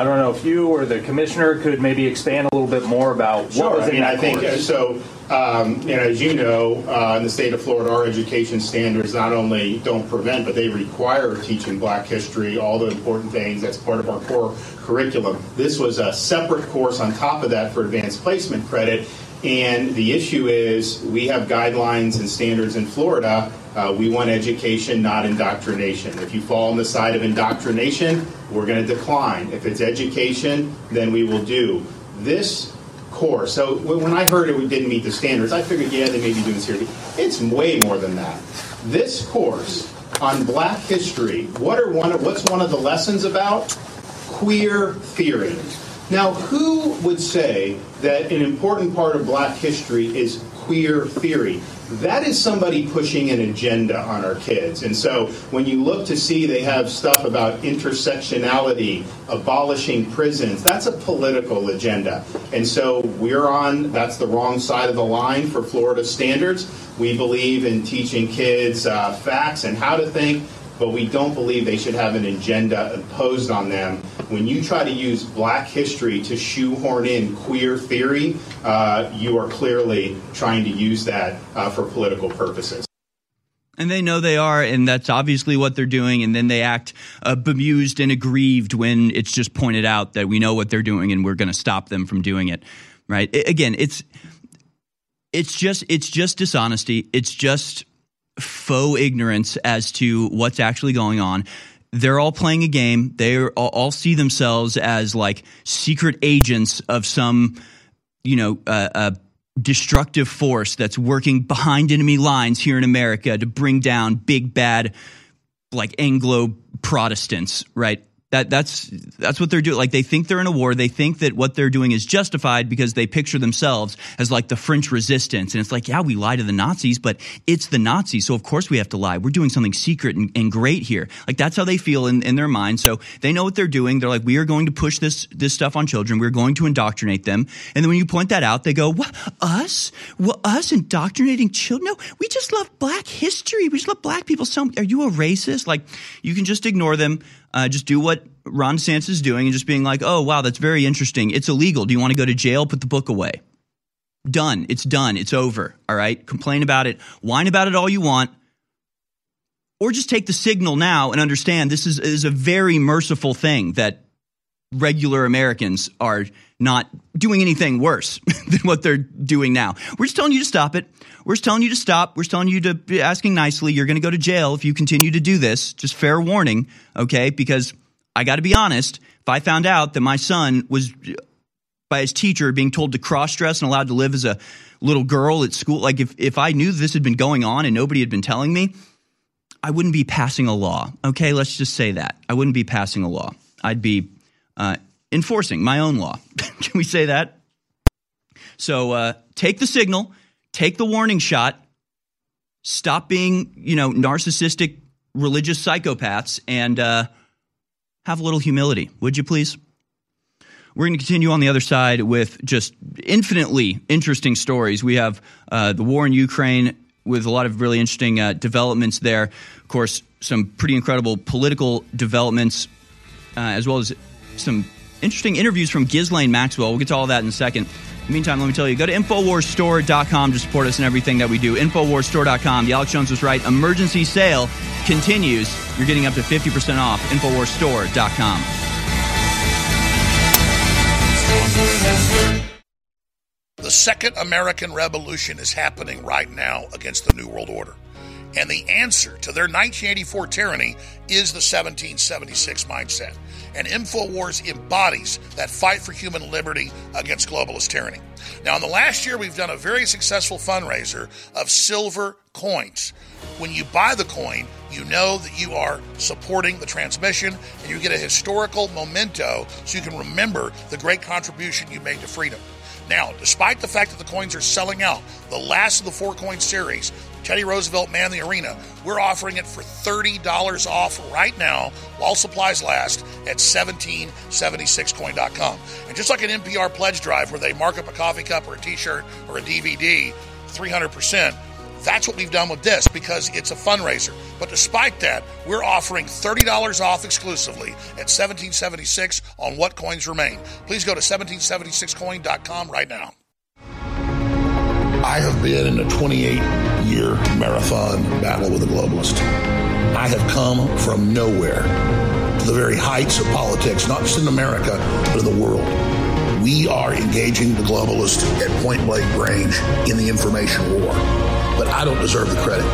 I don't know if you or the commissioner could maybe expand a little bit more about sure. what was I mean, I think course. so. Um, know, as you know, uh, in the state of Florida, our education standards not only don't prevent, but they require teaching Black history, all the important things. That's part of our core curriculum. This was a separate course on top of that for advanced placement credit. And the issue is we have guidelines and standards in Florida. Uh, we want education, not indoctrination. If you fall on the side of indoctrination, we're going to decline. If it's education, then we will do. This course, so when I heard it we didn't meet the standards, I figured, yeah, they may be doing security. It's way more than that. This course on black history, what are one of, what's one of the lessons about? Queer theory. Now, who would say that an important part of black history is queer theory? That is somebody pushing an agenda on our kids. And so when you look to see they have stuff about intersectionality, abolishing prisons, that's a political agenda. And so we're on, that's the wrong side of the line for Florida standards. We believe in teaching kids uh, facts and how to think, but we don't believe they should have an agenda imposed on them. When you try to use black history to shoehorn in queer theory, uh, you are clearly trying to use that uh, for political purposes. And they know they are, and that's obviously what they're doing. And then they act uh, bemused and aggrieved when it's just pointed out that we know what they're doing and we're going to stop them from doing it. Right? I, again, it's it's just it's just dishonesty. It's just faux ignorance as to what's actually going on. they're all playing a game. They all, see themselves as like secret agents of some, you know, uh, uh, destructive force that's working behind enemy lines here in America to bring down big bad, like Anglo Protestants, right? That that's that's what they're doing. Like they think they're in a war. They think that what they're doing is justified because they picture themselves as like the French resistance. And it's like, yeah, we lie to the Nazis, but it's the Nazis. So of course we have to lie. We're doing something secret and, and great here. Like that's how they feel in, in their mind. So they know what they're doing. They're like, we are going to push this this stuff on children. We're going to indoctrinate them. And then when you point that out, they go, what us? What us indoctrinating children? No, we just love black history. We just love black people. So are you a racist? Like you can just ignore them. Uh, just do what Ron DeSantis is doing and just being like, oh, wow, that's very interesting. It's illegal. Do you want to go to jail? Put the book away. Done. It's done. It's over. All right. Complain about it. Whine about it all you want. Or just take the signal now and understand this is, is a very merciful thing that regular Americans are not doing anything worse than what they're doing now. We're just telling you to stop it. We're just telling you to stop. We're just telling you to be asking nicely. You're going to go to jail if you continue to do this. Just fair warning, okay? Because I got to be honest. If I found out that my son was by his teacher being told to cross dress and allowed to live as a little girl at school, like if, if I knew this had been going on and nobody had been telling me, I wouldn't be passing a law. Okay, let's just say that. I wouldn't be passing a law. I'd be uh, enforcing my own law. Can we say that? So uh, take the signal, take the warning shot, stop being, you know, narcissistic religious psychopaths, and uh, have a little humility, would you please? We're going to continue on the other side with just infinitely interesting stories. We have uh, the war in Ukraine with a lot of really interesting uh, developments there. Of course, some pretty incredible political developments, uh, as well as some interesting interviews from Ghislaine Maxwell. We'll get to all that in a second. In the meantime, let me tell you, go to InfoWarsStore.com to support us in everything that we do. InfoWarsStore.com. The Alex Jones was right. Emergency sale continues. You're getting up to 50% off. InfoWarsStore.com. The Second American Revolution is happening right now against the New World Order. And the answer to their 1984 tyranny is the 1776 mindset. And InfoWars embodies that fight for human liberty against globalist tyranny. Now, in the last year, we've done a very successful fundraiser of silver coins. When you buy the coin, you know that you are supporting the transmission and you get a historical memento so you can remember the great contribution you made to freedom. Now, despite the fact that the coins are selling out, the last of the four coin series, Teddy Roosevelt Man the Arena, we're offering it for $30 off right now while supplies last at 1776coin.com. And just like an NPR pledge drive where they mark up a coffee cup or a t shirt or a DVD 300%, that's what we've done with this because it's a fundraiser. But despite that, we're offering $30 off exclusively at 1776 on what coins remain. Please go to 1776coin.com right now. I have been in a 28 year marathon battle with a globalist. I have come from nowhere to the very heights of politics, not just in America, but in the world. We are engaging the globalist at point blank range in the information war. But I don't deserve the credit.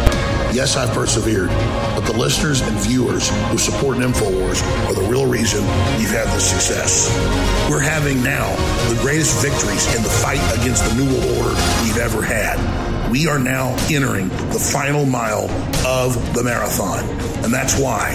Yes, I've persevered, but the listeners and viewers who support InfoWars are the real reason we've had this success. We're having now the greatest victories in the fight against the New World Order we've ever had. We are now entering the final mile of the marathon. And that's why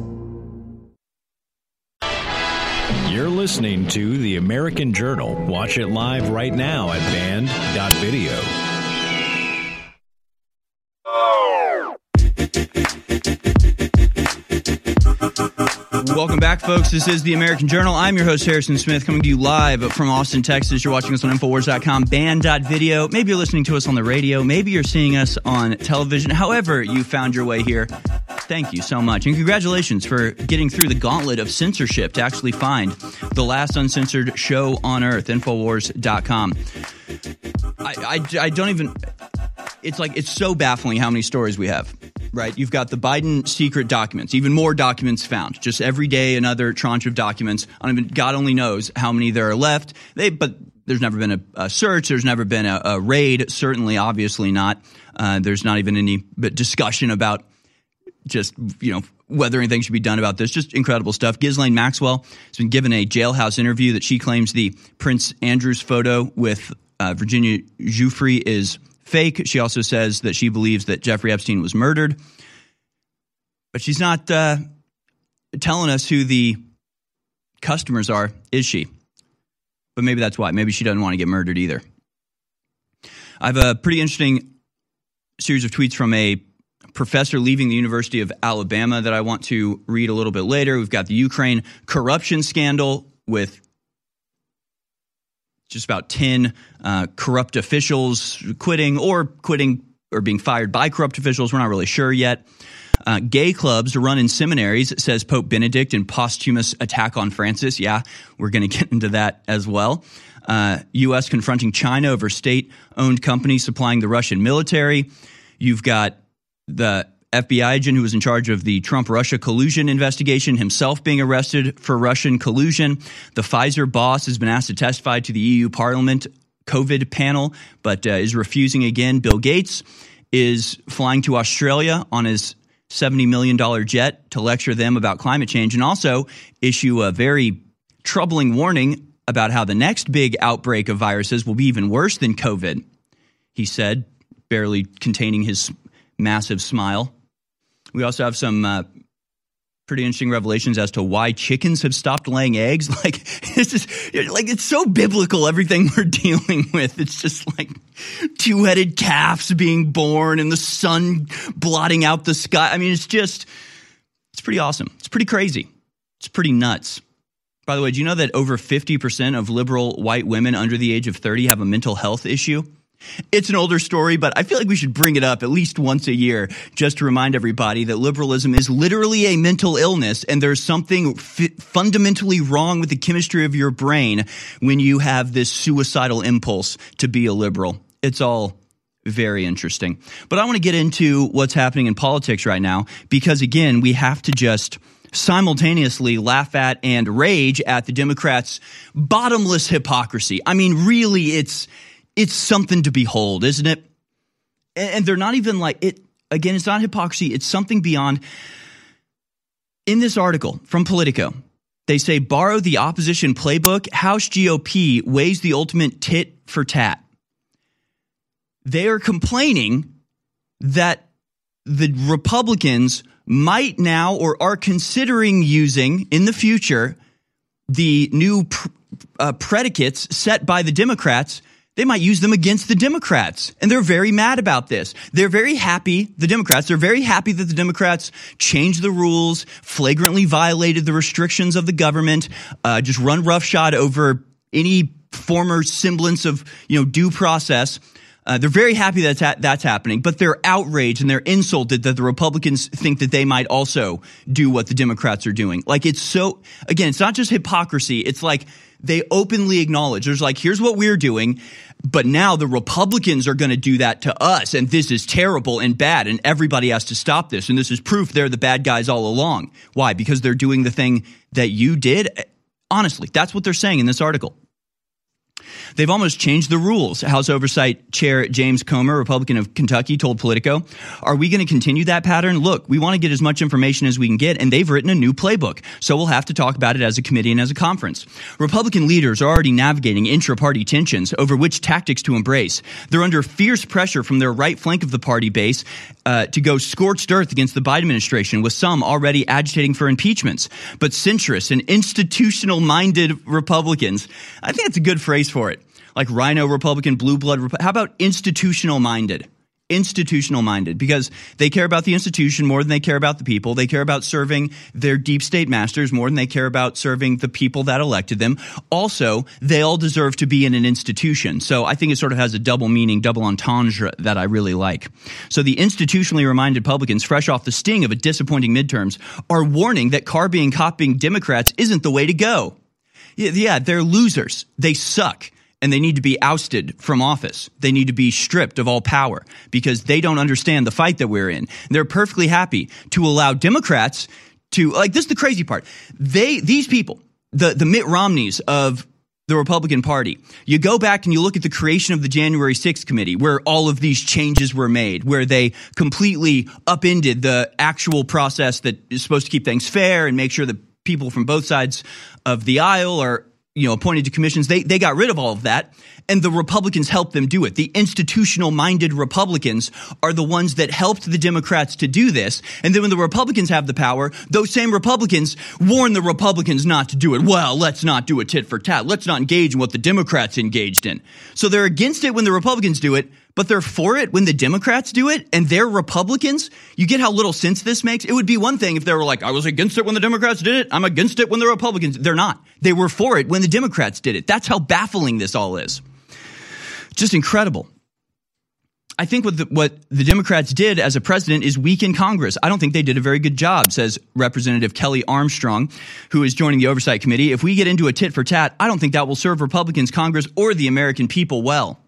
Listening to The American Journal. Watch it live right now at banned.video. Welcome back, folks. This is the American Journal. I'm your host, Harrison Smith, coming to you live from Austin, Texas. You're watching us on Infowars.com, banned.video. Maybe you're listening to us on the radio. Maybe you're seeing us on television. However, you found your way here, thank you so much. And congratulations for getting through the gauntlet of censorship to actually find the last uncensored show on earth, Infowars.com. I, I, I don't even it's like it's so baffling how many stories we have. Right? You've got the Biden secret documents, even more documents found. Just every day another tranche of documents. I God only knows how many there are left. They but there's never been a, a search. There's never been a, a raid. Certainly, obviously not. Uh, there's not even any discussion about just you know whether anything should be done about this. Just incredible stuff. Ghislaine Maxwell has been given a jailhouse interview that she claims the Prince Andrew's photo with uh, Virginia Giuffre is fake. She also says that she believes that Jeffrey Epstein was murdered, but she's not uh, telling us who the customers are, is she? But maybe that's why. Maybe she doesn't want to get murdered either. I have a pretty interesting series of tweets from a professor leaving the University of Alabama that I want to read a little bit later. We've got the Ukraine corruption scandal with just about 10 uh, corrupt officials quitting or quitting or being fired by corrupt officials. We're not really sure yet. Uh, gay clubs run in seminaries, says Pope Benedict in posthumous attack on Francis. Yeah, we're going to get into that as well. Uh, U.S. confronting China over state owned companies supplying the Russian military. You've got the FBI agent who was in charge of the Trump Russia collusion investigation himself being arrested for Russian collusion. The Pfizer boss has been asked to testify to the EU Parliament COVID panel, but uh, is refusing again. Bill Gates is flying to Australia on his $70 million jet to lecture them about climate change and also issue a very troubling warning about how the next big outbreak of viruses will be even worse than COVID. He said, barely containing his massive smile. We also have some uh, pretty interesting revelations as to why chickens have stopped laying eggs. Like it's just like it's so biblical everything we're dealing with. It's just like two-headed calves being born and the sun blotting out the sky. I mean, it's just it's pretty awesome. It's pretty crazy. It's pretty nuts. By the way, do you know that over 50% of liberal white women under the age of 30 have a mental health issue? It's an older story, but I feel like we should bring it up at least once a year just to remind everybody that liberalism is literally a mental illness and there's something f- fundamentally wrong with the chemistry of your brain when you have this suicidal impulse to be a liberal. It's all very interesting. But I want to get into what's happening in politics right now because, again, we have to just simultaneously laugh at and rage at the Democrats' bottomless hypocrisy. I mean, really, it's it's something to behold, isn't it? And they're not even like it. Again, it's not hypocrisy. It's something beyond. In this article from Politico, they say borrow the opposition playbook. House GOP weighs the ultimate tit for tat. They are complaining that the Republicans might now or are considering using in the future the new pr- uh, predicates set by the Democrats they might use them against the Democrats. And they're very mad about this. They're very happy, the Democrats, they're very happy that the Democrats changed the rules, flagrantly violated the restrictions of the government, uh, just run roughshod over any former semblance of, you know, due process. Uh, they're very happy that ha- that's happening, but they're outraged and they're insulted that the Republicans think that they might also do what the Democrats are doing. Like it's so, again, it's not just hypocrisy. It's like they openly acknowledge there's like, here's what we're doing. But now the Republicans are going to do that to us. And this is terrible and bad. And everybody has to stop this. And this is proof they're the bad guys all along. Why? Because they're doing the thing that you did. Honestly, that's what they're saying in this article. They've almost changed the rules. House Oversight Chair James Comer, Republican of Kentucky, told Politico, Are we going to continue that pattern? Look, we want to get as much information as we can get, and they've written a new playbook. So we'll have to talk about it as a committee and as a conference. Republican leaders are already navigating intra party tensions over which tactics to embrace. They're under fierce pressure from their right flank of the party base uh, to go scorched earth against the Biden administration, with some already agitating for impeachments. But centrist and institutional minded Republicans, I think that's a good phrase for like RINO Republican, blue blood. How about institutional minded? Institutional minded because they care about the institution more than they care about the people. They care about serving their deep state masters more than they care about serving the people that elected them. Also, they all deserve to be in an institution. So I think it sort of has a double meaning, double entendre that I really like. So the institutionally reminded Republicans, fresh off the sting of a disappointing midterms, are warning that carbying copying Democrats isn't the way to go. Yeah, they're losers. They suck and they need to be ousted from office. They need to be stripped of all power because they don't understand the fight that we're in. They're perfectly happy to allow Democrats to like this is the crazy part. They these people, the the Mitt Romneys of the Republican Party. You go back and you look at the creation of the January 6th committee where all of these changes were made, where they completely upended the actual process that is supposed to keep things fair and make sure that people from both sides of the aisle are you know appointed to commissions they they got rid of all of that and the republicans helped them do it. The institutional minded republicans are the ones that helped the democrats to do this and then when the republicans have the power those same republicans warn the republicans not to do it. Well let's not do a tit for tat. Let's not engage in what the democrats engaged in. So they're against it when the republicans do it but they're for it when the Democrats do it and they're Republicans. You get how little sense this makes? It would be one thing if they were like, I was against it when the Democrats did it. I'm against it when the Republicans. They're not. They were for it when the Democrats did it. That's how baffling this all is. Just incredible. I think what the, what the Democrats did as a president is weaken Congress. I don't think they did a very good job, says Representative Kelly Armstrong, who is joining the Oversight Committee. If we get into a tit for tat, I don't think that will serve Republicans, Congress, or the American people well.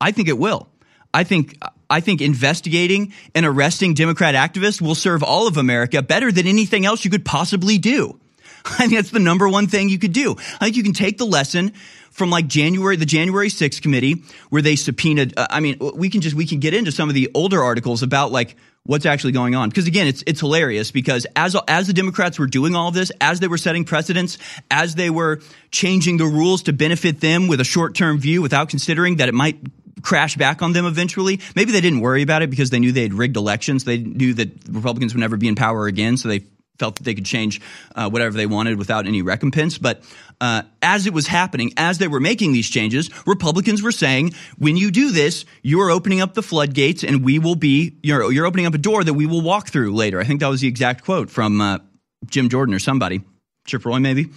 I think it will. I think I think investigating and arresting Democrat activists will serve all of America better than anything else you could possibly do. I think that's the number one thing you could do. I think you can take the lesson from like January, the January 6th committee, where they subpoenaed. Uh, I mean, we can just we can get into some of the older articles about like what's actually going on. Because again, it's it's hilarious because as as the Democrats were doing all this, as they were setting precedents, as they were changing the rules to benefit them with a short term view, without considering that it might crash back on them eventually. Maybe they didn't worry about it because they knew they had rigged elections. They knew that Republicans would never be in power again, so they felt that they could change uh, whatever they wanted without any recompense. But uh, as it was happening, as they were making these changes, Republicans were saying, "When you do this, you are opening up the floodgates, and we will be you're, you're opening up a door that we will walk through later." I think that was the exact quote from uh, Jim Jordan or somebody. Chip Roy, maybe.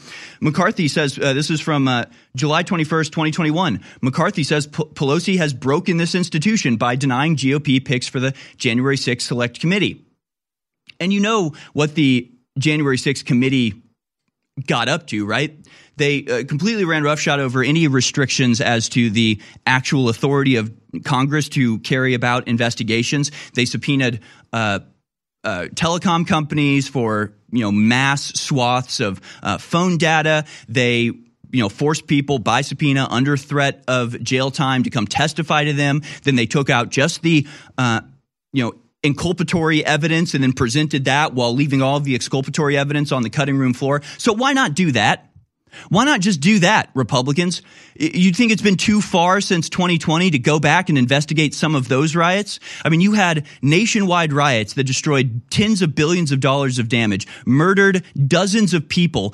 McCarthy says, uh, this is from uh, July 21st, 2021. McCarthy says P- Pelosi has broken this institution by denying GOP picks for the January 6th Select Committee. And you know what the January 6th committee got up to, right? They uh, completely ran roughshod over any restrictions as to the actual authority of Congress to carry about investigations. They subpoenaed uh, telecom companies for you know mass swaths of uh, phone data. They you know forced people by subpoena under threat of jail time to come testify to them. Then they took out just the uh, you know inculpatory evidence and then presented that while leaving all the exculpatory evidence on the cutting room floor. So why not do that? Why not just do that, Republicans? You'd think it's been too far since 2020 to go back and investigate some of those riots? I mean, you had nationwide riots that destroyed tens of billions of dollars of damage, murdered dozens of people,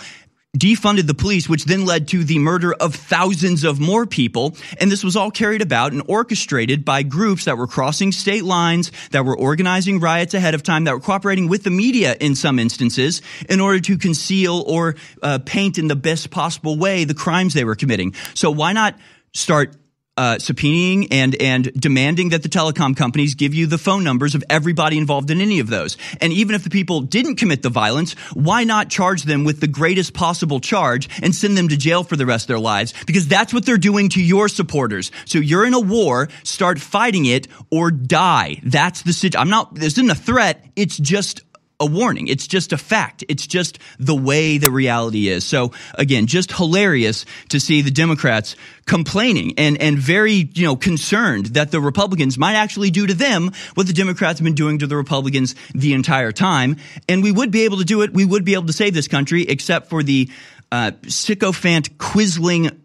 defunded the police, which then led to the murder of thousands of more people. And this was all carried about and orchestrated by groups that were crossing state lines, that were organizing riots ahead of time, that were cooperating with the media in some instances in order to conceal or uh, paint in the best possible way the crimes they were committing. So why not start uh, subpoenaing and and demanding that the telecom companies give you the phone numbers of everybody involved in any of those. And even if the people didn't commit the violence, why not charge them with the greatest possible charge and send them to jail for the rest of their lives? Because that's what they're doing to your supporters. So you're in a war, start fighting it or die. That's the situation. I'm not. This isn't a threat. It's just a warning. It's just a fact. It's just the way the reality is. So again, just hilarious to see the Democrats complaining and, and very, you know, concerned that the Republicans might actually do to them what the Democrats have been doing to the Republicans the entire time. And we would be able to do it. We would be able to save this country except for the uh, sycophant, quisling,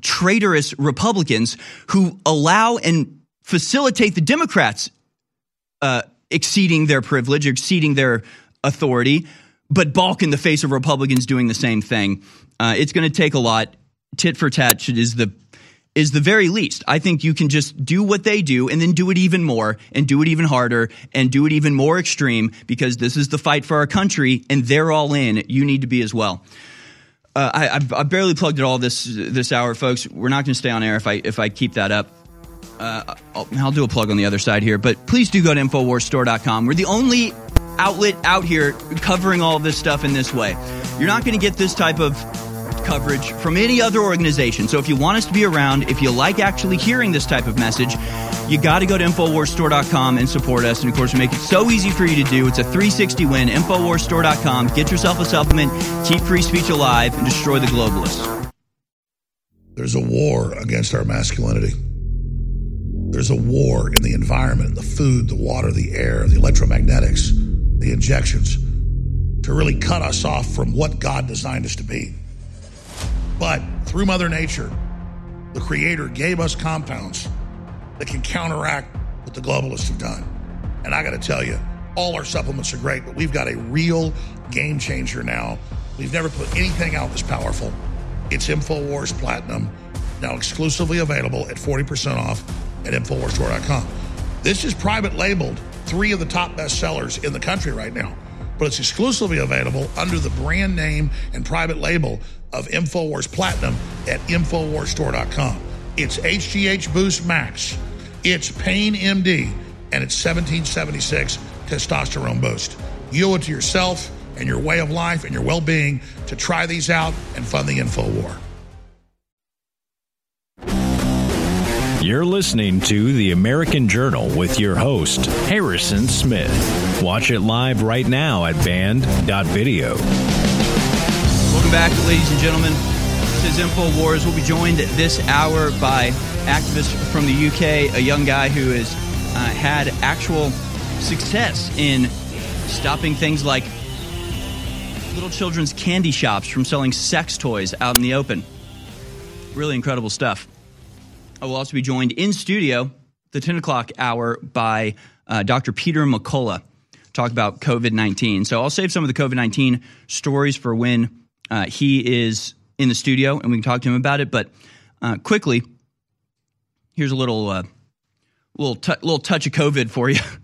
traitorous Republicans who allow and facilitate the Democrats uh, exceeding their privilege, exceeding their authority, but balk in the face of Republicans doing the same thing. Uh, it's going to take a lot. Tit for tat is the is the very least. I think you can just do what they do and then do it even more and do it even harder and do it even more extreme because this is the fight for our country and they're all in. You need to be as well. Uh, I, I, barely plugged it all this this hour, folks. We're not going to stay on air if I if I keep that up. Uh, I'll, I'll, do a plug on the other side here, but please do go to InfoWarsStore.com. We're the only outlet out here covering all this stuff in this way. You're not going to get this type of coverage from any other organization. So if you want us to be around, if you like actually hearing this type of message, you got to go to InfoWarsStore.com and support us. And of course, we make it so easy for you to do. It's a 360 win. InfoWarsStore.com. Get yourself a supplement, keep free speech alive, and destroy the globalists. There's a war against our masculinity. There's a war in the environment, the food, the water, the air, the electromagnetics, the injections to really cut us off from what God designed us to be. But through Mother Nature, the Creator gave us compounds that can counteract what the globalists have done. And I got to tell you, all our supplements are great, but we've got a real game changer now. We've never put anything out this powerful. It's InfoWars Platinum, now exclusively available at 40% off at InfoWarsStore.com. This is private labeled, three of the top bestsellers in the country right now but it's exclusively available under the brand name and private label of InfoWars Platinum at InfoWarsStore.com. It's HGH Boost Max, it's Pain MD, and it's 1776 Testosterone Boost. You owe it to yourself and your way of life and your well being to try these out and fund the info war. You're listening to The American Journal with your host, Harrison Smith. Watch it live right now at banned.video. Welcome back, ladies and gentlemen. This is InfoWars. We'll be joined this hour by activists from the UK, a young guy who has uh, had actual success in stopping things like little children's candy shops from selling sex toys out in the open. Really incredible stuff. I will also be joined in studio, the 10 o'clock hour, by uh, Dr. Peter McCullough, talk about COVID 19. So I'll save some of the COVID 19 stories for when uh, he is in the studio and we can talk to him about it. But uh, quickly, here's a little, uh, little, t- little touch of COVID for you.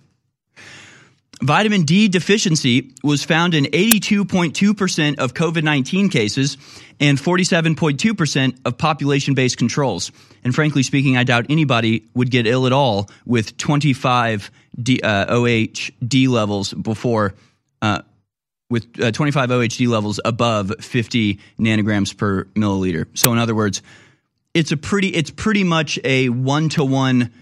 Vitamin D deficiency was found in 82.2% of COVID 19 cases and 47.2% of population based controls. And frankly speaking, I doubt anybody would get ill at all with 25 D, uh, OHD levels before, uh, with uh, 25 OHD levels above 50 nanograms per milliliter. So, in other words, it's a pretty, it's pretty much a one to one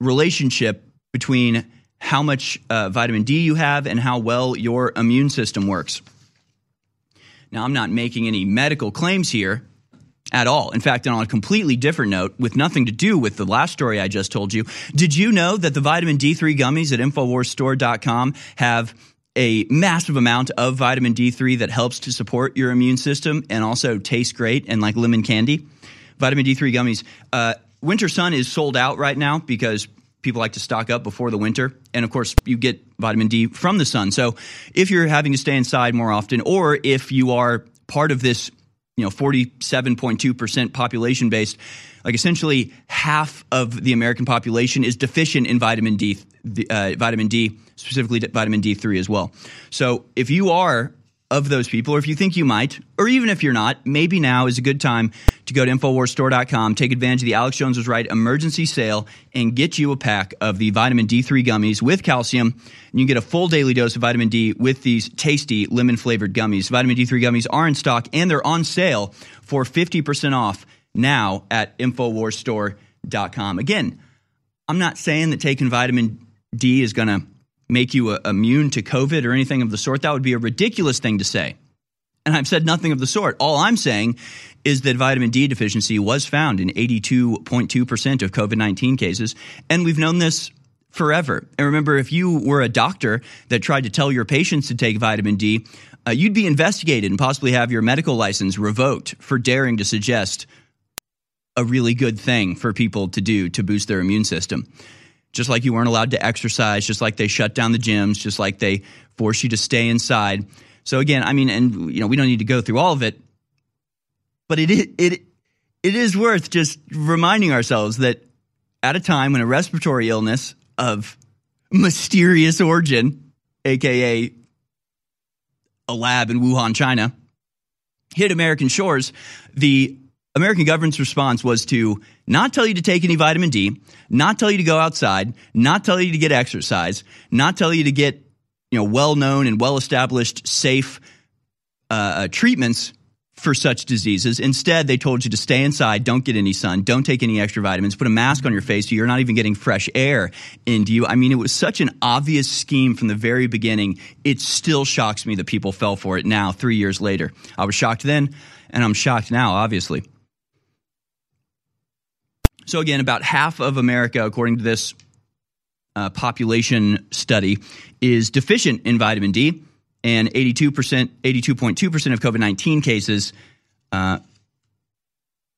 relationship between how much uh, vitamin D you have and how well your immune system works. Now, I'm not making any medical claims here at all. In fact, on a completely different note, with nothing to do with the last story I just told you, did you know that the vitamin D3 gummies at InfoWarsStore.com have a massive amount of vitamin D3 that helps to support your immune system and also tastes great and like lemon candy? Vitamin D3 gummies. Uh, Winter Sun is sold out right now because people like to stock up before the winter. And of course, you get vitamin D from the sun. So if you're having to stay inside more often, or if you are part of this, you know, 47.2% population based, like essentially half of the American population is deficient in vitamin D, uh, vitamin D, specifically vitamin D3 as well. So if you are of those people, or if you think you might, or even if you're not, maybe now is a good time to go to InfoWarsStore.com, take advantage of the Alex Jones was right emergency sale, and get you a pack of the vitamin D3 gummies with calcium. And you get a full daily dose of vitamin D with these tasty lemon flavored gummies. Vitamin D3 gummies are in stock and they're on sale for 50% off now at InfoWarsStore.com. Again, I'm not saying that taking vitamin D is going to make you uh, immune to COVID or anything of the sort. That would be a ridiculous thing to say. And I've said nothing of the sort. All I'm saying is that vitamin D deficiency was found in 82.2% of COVID 19 cases. And we've known this forever. And remember, if you were a doctor that tried to tell your patients to take vitamin D, uh, you'd be investigated and possibly have your medical license revoked for daring to suggest a really good thing for people to do to boost their immune system just like you weren't allowed to exercise, just like they shut down the gyms, just like they force you to stay inside. So again, I mean, and you know, we don't need to go through all of it, but it it it is worth just reminding ourselves that at a time when a respiratory illness of mysterious origin, aka a lab in Wuhan, China, hit American shores, the American government's response was to not tell you to take any vitamin D, not tell you to go outside, not tell you to get exercise, not tell you to get you know well known and well established safe uh, uh, treatments for such diseases. Instead, they told you to stay inside, don't get any sun, don't take any extra vitamins, put a mask on your face so you're not even getting fresh air into you. I mean, it was such an obvious scheme from the very beginning. It still shocks me that people fell for it now, three years later. I was shocked then, and I'm shocked now, obviously. So, again, about half of America, according to this uh, population study, is deficient in vitamin D and 82%, 82.2% of COVID 19 cases uh,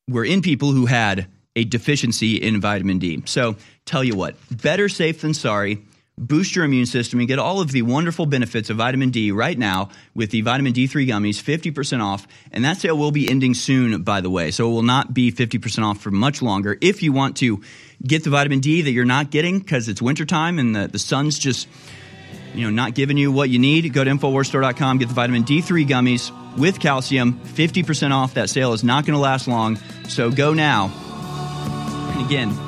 were in people who had a deficiency in vitamin D. So, tell you what, better safe than sorry. Boost your immune system and get all of the wonderful benefits of vitamin D right now with the vitamin D3 gummies, 50% off. And that sale will be ending soon, by the way. So it will not be 50% off for much longer. If you want to get the vitamin D that you're not getting because it's wintertime and the, the sun's just you know, not giving you what you need, go to InfoWarsStore.com, get the vitamin D3 gummies with calcium, 50% off. That sale is not going to last long, so go now. And again,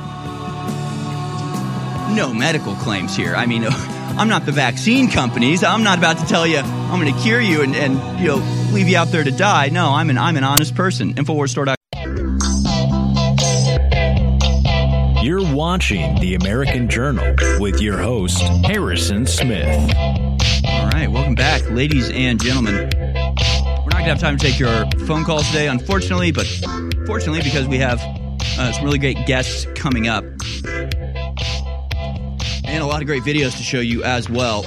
no medical claims here. I mean, I'm not the vaccine companies. I'm not about to tell you I'm going to cure you and, and you know leave you out there to die. No, I'm an I'm an honest person. InfoWarsStore.com. You're watching The American Journal with your host, Harrison Smith. All right, welcome back, ladies and gentlemen. We're not going to have time to take your phone calls today, unfortunately, but fortunately, because we have uh, some really great guests coming up and a lot of great videos to show you as well.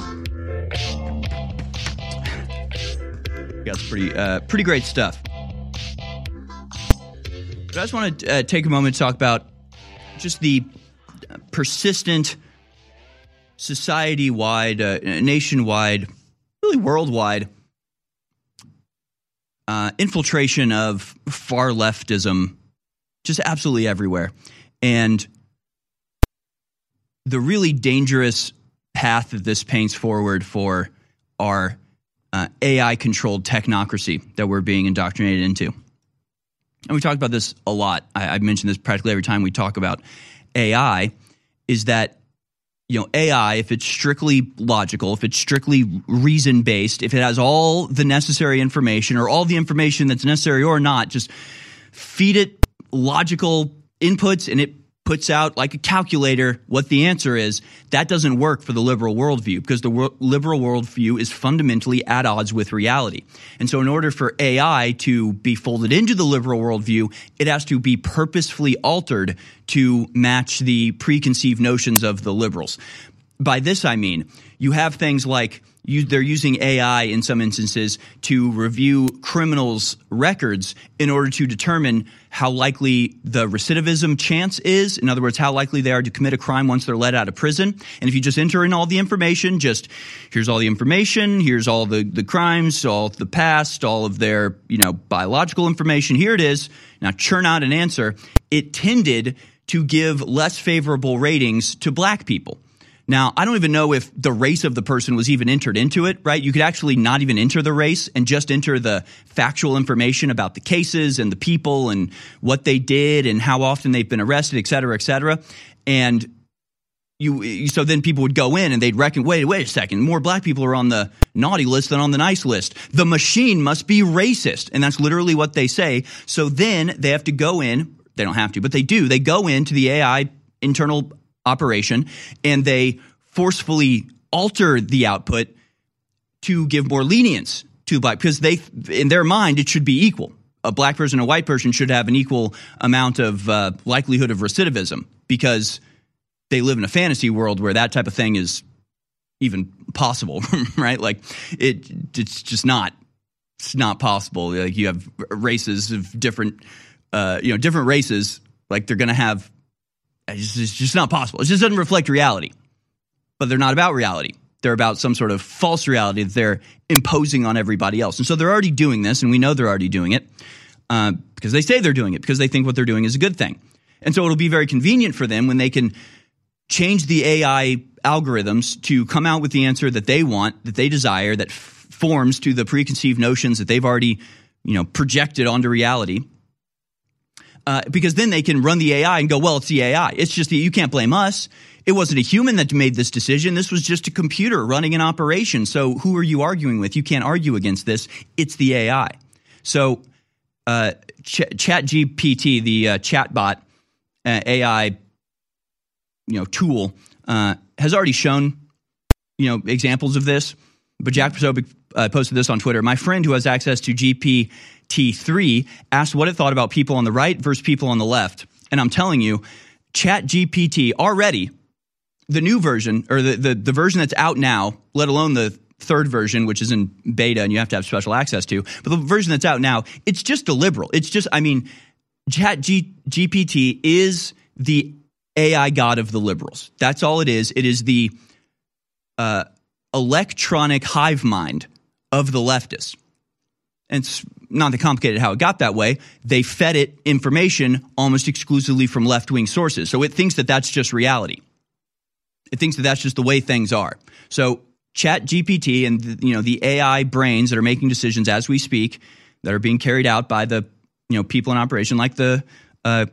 We got some pretty, uh, pretty great stuff. But I just want to uh, take a moment to talk about just the persistent society wide, uh, nationwide, really worldwide uh, infiltration of far leftism just absolutely everywhere. And the really dangerous path that this paints forward for our uh, AI controlled technocracy that we're being indoctrinated into. And we talk about this a lot. I, I mentioned this practically every time we talk about AI, is that you know AI, if it's strictly logical, if it's strictly reason based, if it has all the necessary information or all the information that's necessary or not, just feed it logical inputs and it puts out like a calculator what the answer is, that doesn't work for the liberal worldview because the wor- liberal worldview is fundamentally at odds with reality. And so, in order for AI to be folded into the liberal worldview, it has to be purposefully altered to match the preconceived notions of the liberals. By this, I mean you have things like they're using AI in some instances to review criminals' records in order to determine how likely the recidivism chance is. In other words, how likely they are to commit a crime once they're let out of prison. And if you just enter in all the information, just here's all the information, here's all the, the crimes, all the past, all of their, you know, biological information, here it is. Now churn out an answer. It tended to give less favorable ratings to black people. Now, I don't even know if the race of the person was even entered into it, right? You could actually not even enter the race and just enter the factual information about the cases and the people and what they did and how often they've been arrested, et cetera, et cetera. And you, so then people would go in and they'd reckon, wait, wait a second, more black people are on the naughty list than on the nice list. The machine must be racist. And that's literally what they say. So then they have to go in, they don't have to, but they do. They go into the AI internal operation and they forcefully alter the output to give more lenience to black because they in their mind it should be equal. A black person and a white person should have an equal amount of uh, likelihood of recidivism because they live in a fantasy world where that type of thing is even possible right? Like it it's just not it's not possible. Like you have races of different uh, you know different races like they're going to have it's just, not possible. It just doesn't reflect reality. But they're not about reality. They're about some sort of false reality that they're imposing on everybody else. And so they're already doing this, and we know they're already doing it uh, because they say they're doing it because they think what they're doing is a good thing. And so it'll be very convenient for them when they can change the AI algorithms to come out with the answer that they want, that they desire, that f- forms to the preconceived notions that they've already, you know, projected onto reality uh, because then they can run the AI and go, well, it's the AI. It's just that you can't blame us. It wasn't a human that made this decision. This was just a computer running an operation. So who are you arguing with? You can't argue against this. It's the AI. So uh, Ch- Chat GPT, the uh, chatbot uh, AI, you know, tool, uh, has already shown, you know, examples of this. But Jack Posobiec uh, posted this on Twitter. My friend who has access to GPT-3 asked what it thought about people on the right versus people on the left. And I'm telling you, ChatGPT already, the new version or the, the, the version that's out now, let alone the third version, which is in beta and you have to have special access to, but the version that's out now, it's just a liberal. It's just, I mean, ChatGPT is the AI god of the liberals. That's all it is. It is the uh, electronic hive mind of the leftists. And not that complicated how it got that way. They fed it information almost exclusively from left wing sources. So it thinks that that's just reality. It thinks that that's just the way things are. So Chat GPT and you know the AI brains that are making decisions as we speak that are being carried out by the you know people in operation, like the uh,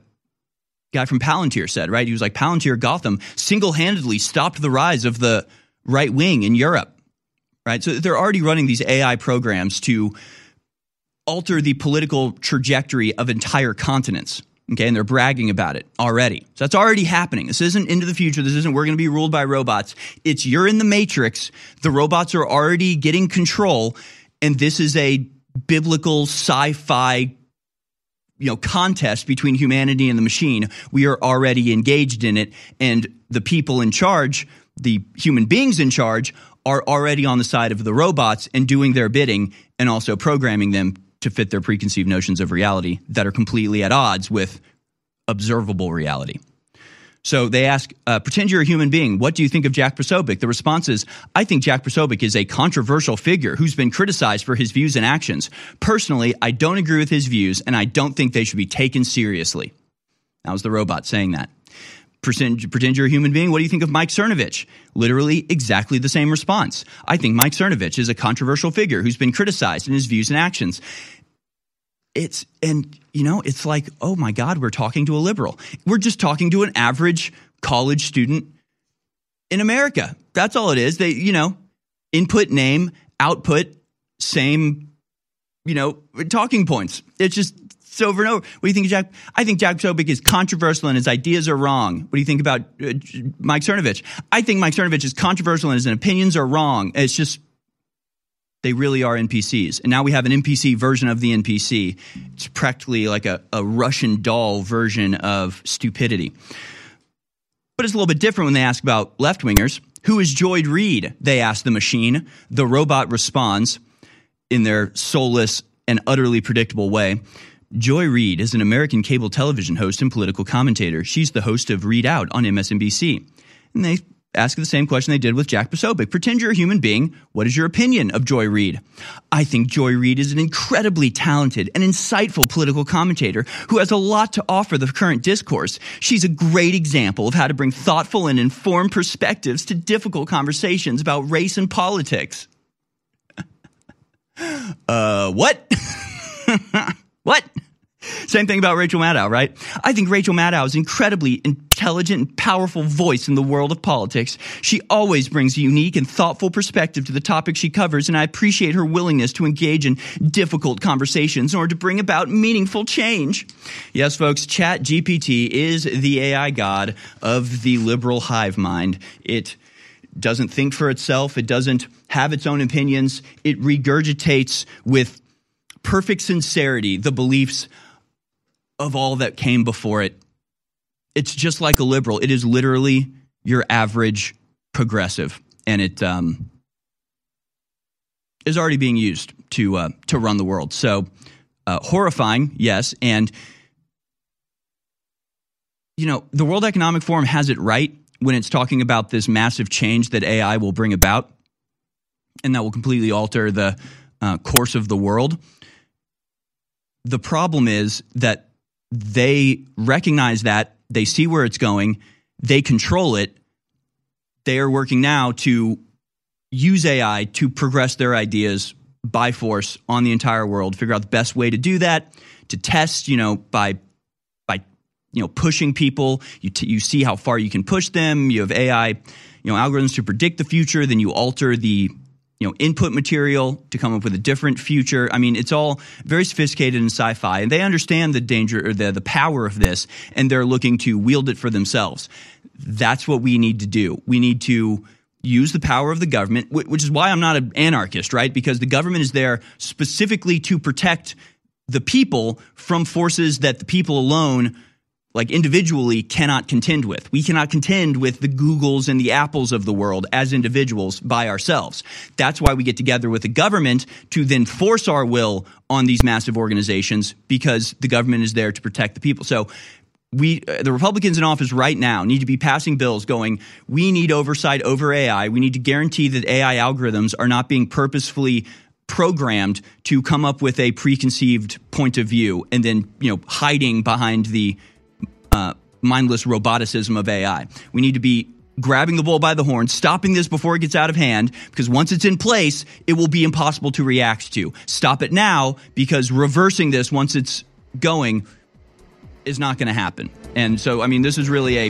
guy from Palantir said, right? He was like Palantir Gotham single handedly stopped the rise of the right wing in Europe, right? So they're already running these AI programs to alter the political trajectory of entire continents. Okay, and they're bragging about it already. So that's already happening. This isn't into the future. This isn't we're going to be ruled by robots. It's you're in the matrix. The robots are already getting control, and this is a biblical sci-fi you know contest between humanity and the machine. We are already engaged in it, and the people in charge, the human beings in charge, are already on the side of the robots and doing their bidding, and also programming them to fit their preconceived notions of reality that are completely at odds with observable reality. So they ask, uh, pretend you're a human being. What do you think of Jack Posobiec? The response is, I think Jack Posobiec is a controversial figure who's been criticized for his views and actions. Personally, I don't agree with his views, and I don't think they should be taken seriously. That was the robot saying that. Pretend, pretend you're a human being. What do you think of Mike Cernovich? Literally exactly the same response. I think Mike Cernovich is a controversial figure who's been criticized in his views and actions. It's, and, you know, it's like, oh my God, we're talking to a liberal. We're just talking to an average college student in America. That's all it is. They, you know, input name, output, same, you know, talking points. It's just it's over and over. What do you think, Jack? I think Jack Posobiec is controversial and his ideas are wrong. What do you think about uh, Mike Cernovich? I think Mike Cernovich is controversial and his opinions are wrong. It's just they really are NPCs. And now we have an NPC version of the NPC. It's practically like a, a Russian doll version of stupidity. But it's a little bit different when they ask about left wingers. Who is Joy Reid? They ask the machine. The robot responds in their soulless and utterly predictable way. Joy Reid is an American cable television host and political commentator. She's the host of ReidOut on MSNBC. And they ask the same question they did with Jack Posobiec. Pretend you're a human being. What is your opinion of Joy Reid? I think Joy Reid is an incredibly talented and insightful political commentator who has a lot to offer the current discourse. She's a great example of how to bring thoughtful and informed perspectives to difficult conversations about race and politics. uh, what? what? Same thing about Rachel Maddow, right? I think Rachel Maddow is incredibly intelligent and powerful voice in the world of politics. She always brings a unique and thoughtful perspective to the topic she covers, and I appreciate her willingness to engage in difficult conversations in order to bring about meaningful change. Yes, folks, Chat GPT is the AI god of the liberal hive mind. It doesn't think for itself. It doesn't have its own opinions. It regurgitates with perfect sincerity the beliefs of all that came before it. It's just like a liberal. It is literally your average progressive, and it um, is already being used to uh, to run the world. So uh, horrifying, yes, and you know the World Economic Forum has it right when it's talking about this massive change that AI will bring about, and that will completely alter the uh, course of the world. The problem is that they recognize that, they see where it's going, they control it. They are working now to use AI to progress their ideas by force on the entire world, figure out the best way to do that, to test, you know, by by you know pushing people. You t- you see how far you can push them. You have AI, you know, algorithms to predict the future. Then you alter the you know input material to come up with a different future. I mean, it's all very sophisticated in sci-fi, and they understand the danger or the the power of this, and they're looking to wield it for themselves. That's what we need to do. We need to use the power of the government, which is why I'm not an anarchist, right? Because the government is there specifically to protect the people from forces that the people alone like individually cannot contend with. We cannot contend with the Googles and the Apples of the world as individuals by ourselves. That's why we get together with the government to then force our will on these massive organizations because the government is there to protect the people. So we uh, the Republicans in office right now need to be passing bills going we need oversight over AI. We need to guarantee that AI algorithms are not being purposefully programmed to come up with a preconceived point of view and then you know hiding behind the uh, mindless roboticism of AI. We need to be grabbing the bull by the horn, stopping this before it gets out of hand, because once it's in place, it will be impossible to react to. Stop it now, because reversing this once it's going is not going to happen. And so, I mean, this is really a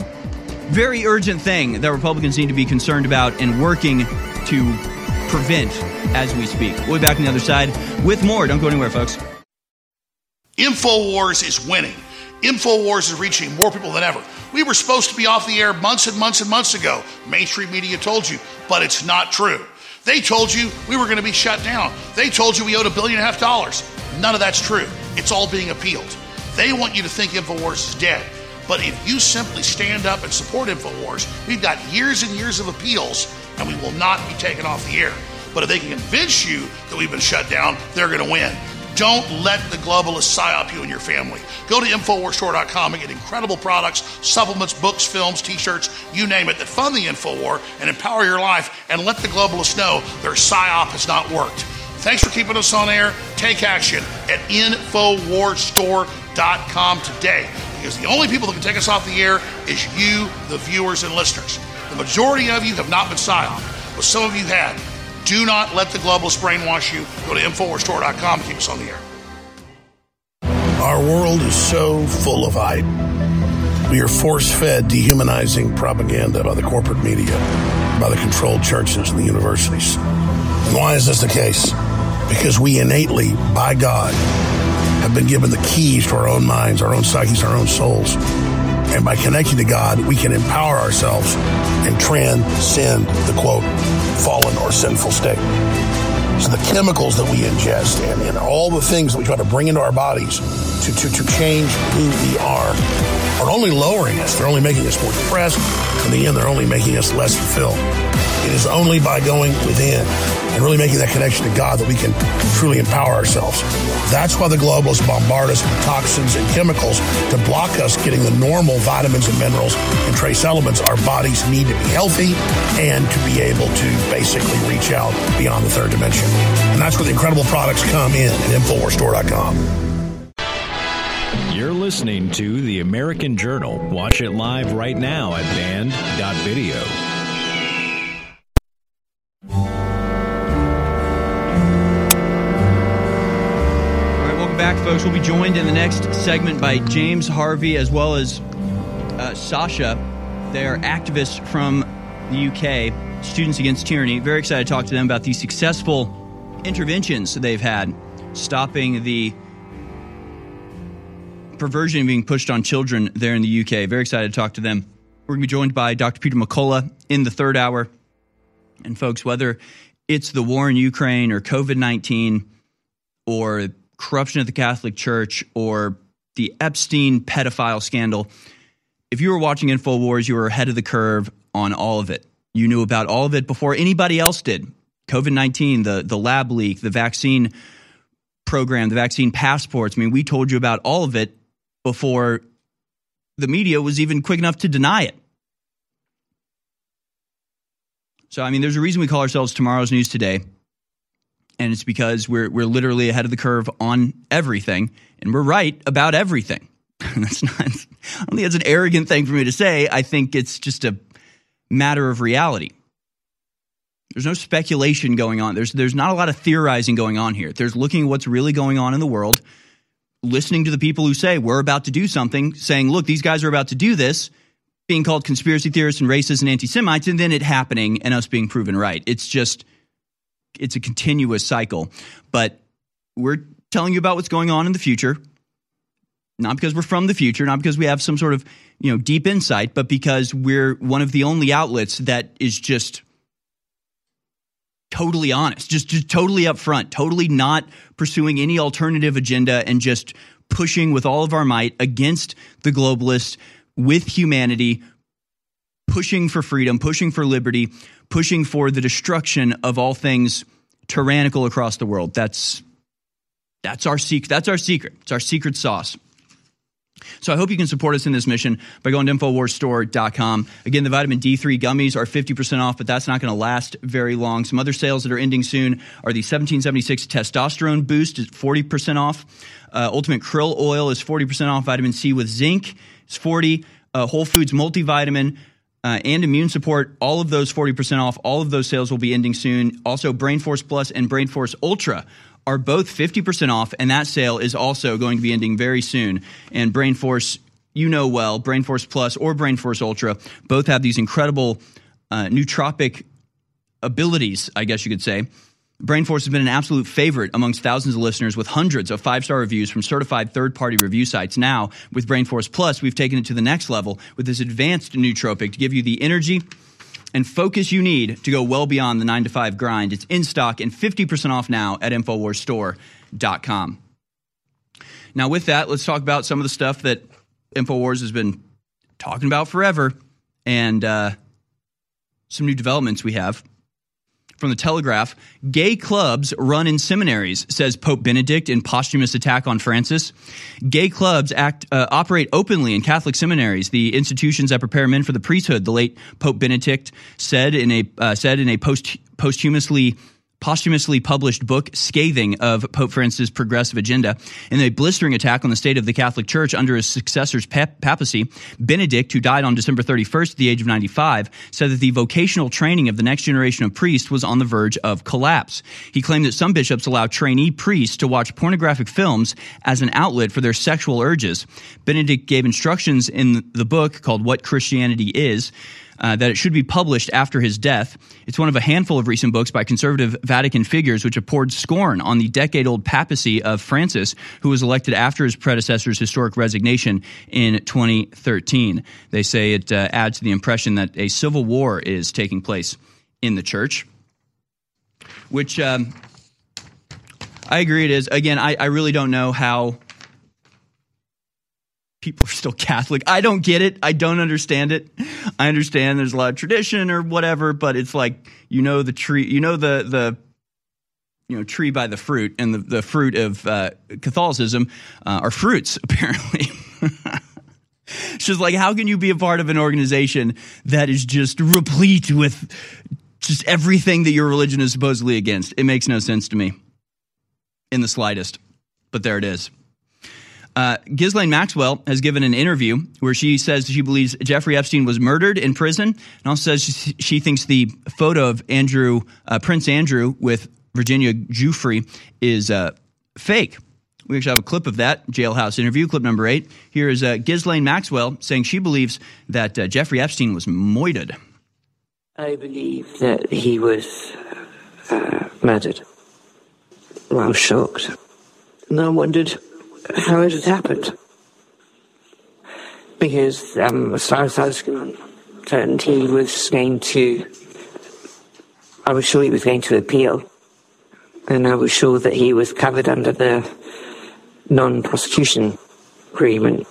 very urgent thing that Republicans need to be concerned about and working to prevent as we speak. We'll be back on the other side with more. Don't go anywhere, folks. InfoWars is winning. InfoWars is reaching more people than ever. We were supposed to be off the air months and months and months ago. Mainstream media told you, but it's not true. They told you we were going to be shut down. They told you we owed a billion and a half dollars. None of that's true. It's all being appealed. They want you to think InfoWars is dead. But if you simply stand up and support InfoWars, we've got years and years of appeals and we will not be taken off the air. But if they can convince you that we've been shut down, they're going to win. Don't let the globalists psyop you and your family. Go to InfoWarsStore.com and get incredible products, supplements, books, films, t shirts, you name it, that fund the InfoWar and empower your life and let the globalists know their psyop has not worked. Thanks for keeping us on air. Take action at InfoWarsStore.com today because the only people that can take us off the air is you, the viewers and listeners. The majority of you have not been psyoped, but some of you had. Do not let the globalists brainwash you. Go to InfoWarsStore.com keep us on the air. Our world is so full of hype. We are force fed dehumanizing propaganda by the corporate media, by the controlled churches and the universities. And why is this the case? Because we innately, by God, have been given the keys to our own minds, our own psyches, our own souls. And by connecting to God, we can empower ourselves and transcend the quote, fallen or sinful state. So the chemicals that we ingest and, and all the things that we try to bring into our bodies to, to, to change who we are are only lowering us. They're only making us more depressed. In the end, they're only making us less fulfilled. It is only by going within and really making that connection to God that we can truly empower ourselves. That's why the globalists bombard us with toxins and chemicals to block us getting the normal vitamins and minerals and trace elements our bodies need to be healthy and to be able to basically reach out beyond the third dimension. And that's where the incredible products come in at InfoWarsStore.com. You're listening to The American Journal. Watch it live right now at banned.video. folks. We'll be joined in the next segment by James Harvey as well as uh, Sasha. They are activists from the UK, Students Against Tyranny. Very excited to talk to them about the successful interventions they've had stopping the perversion being pushed on children there in the UK. Very excited to talk to them. We're going to be joined by Dr. Peter McCullough in the third hour. And folks, whether it's the war in Ukraine or COVID 19 or corruption of the Catholic Church or the Epstein pedophile scandal, if you were watching InfoWars, you were ahead of the curve on all of it. You knew about all of it before anybody else did. COVID 19, the, the lab leak, the vaccine program, the vaccine passports. I mean, we told you about all of it before the media was even quick enough to deny it. So, I mean, there's a reason we call ourselves Tomorrow's News Today, and it's because we're we're literally ahead of the curve on everything, and we're right about everything. that's not. I don't think that's an arrogant thing for me to say. I think it's just a matter of reality. There's no speculation going on. There's there's not a lot of theorizing going on here. There's looking at what's really going on in the world, listening to the people who say we're about to do something, saying, "Look, these guys are about to do this," being called conspiracy theorists and racists and anti-Semites, and then it happening and us being proven right. It's just it's a continuous cycle. But we're telling you about what's going on in the future, not because we're from the future, not because we have some sort of you know deep insight, but because we're one of the only outlets that is just totally honest, just just totally upfront, totally not pursuing any alternative agenda and just pushing with all of our might against the globalists with humanity, pushing for freedom, pushing for liberty, pushing for the destruction of all things tyrannical across the world. That's that's our secret. That's our secret. It's our secret sauce. So I hope you can support us in this mission by going to InfoWarsStore.com. Again, the vitamin D3 gummies are 50% off, but that's not going to last very long. Some other sales that are ending soon are the 1776 Testosterone Boost is 40% off. Uh, Ultimate Krill Oil is 40% off. Vitamin C with zinc is 40. Uh, Whole Foods Multivitamin uh, and immune support, all of those 40% off. All of those sales will be ending soon. Also, Brain Force Plus and Brain Force Ultra are both 50% off, and that sale is also going to be ending very soon. And Brain Force, you know well, Brain Force Plus or Brain Force Ultra both have these incredible uh, nootropic abilities, I guess you could say. Brain Force has been an absolute favorite amongst thousands of listeners with hundreds of five star reviews from certified third party review sites. Now, with Brainforce Plus, we've taken it to the next level with this advanced nootropic to give you the energy and focus you need to go well beyond the 9 to 5 grind. It's in stock and 50% off now at InfoWarsStore.com. Now, with that, let's talk about some of the stuff that InfoWars has been talking about forever and uh, some new developments we have. From the Telegraph, gay clubs run in seminaries, says Pope Benedict in posthumous attack on Francis. Gay clubs act uh, operate openly in Catholic seminaries, the institutions that prepare men for the priesthood. The late Pope Benedict said in a uh, said in a post posthumously posthumously published book scathing of Pope Francis' progressive agenda. In a blistering attack on the state of the Catholic Church under his successor's pap- papacy, Benedict, who died on December 31st at the age of 95, said that the vocational training of the next generation of priests was on the verge of collapse. He claimed that some bishops allow trainee priests to watch pornographic films as an outlet for their sexual urges. Benedict gave instructions in the book called What Christianity Is uh, that it should be published after his death. It's one of a handful of recent books by conservative Vatican figures which have poured scorn on the decade old papacy of Francis, who was elected after his predecessor's historic resignation in 2013. They say it uh, adds to the impression that a civil war is taking place in the church, which um, I agree it is. Again, I, I really don't know how people are still Catholic. I don't get it. I don't understand it. I understand there's a lot of tradition or whatever, but it's like you know the tree, you know the the you know tree by the fruit, and the the fruit of uh, Catholicism uh, are fruits apparently. just like how can you be a part of an organization that is just replete with just everything that your religion is supposedly against? It makes no sense to me in the slightest. But there it is. Uh, Ghislaine Maxwell has given an interview where she says she believes Jeffrey Epstein was murdered in prison, and also says she, she thinks the photo of Andrew uh, Prince Andrew with Virginia Giuffre is uh, fake. We actually have a clip of that jailhouse interview, clip number eight. Here is uh, Ghislaine Maxwell saying she believes that uh, Jeffrey Epstein was moited. I believe that he was uh, murdered. Well, I was shocked. And I wondered how has it happened. Because, um, as far as I was concerned, he was going to, I was sure he was going to appeal. And I was sure that he was covered under the non-prosecution agreement.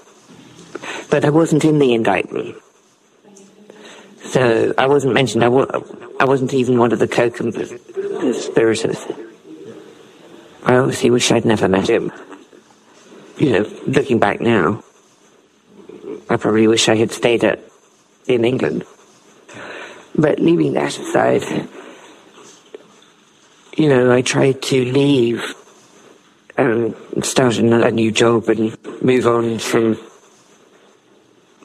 But I wasn't in the indictment. So I wasn't mentioned. I, wa- I wasn't even one of the co-conspirators. I obviously wish I'd never met him you know, looking back now, I probably wish I had stayed at, in England. But leaving that aside, you know, I tried to leave and start a new job and move on from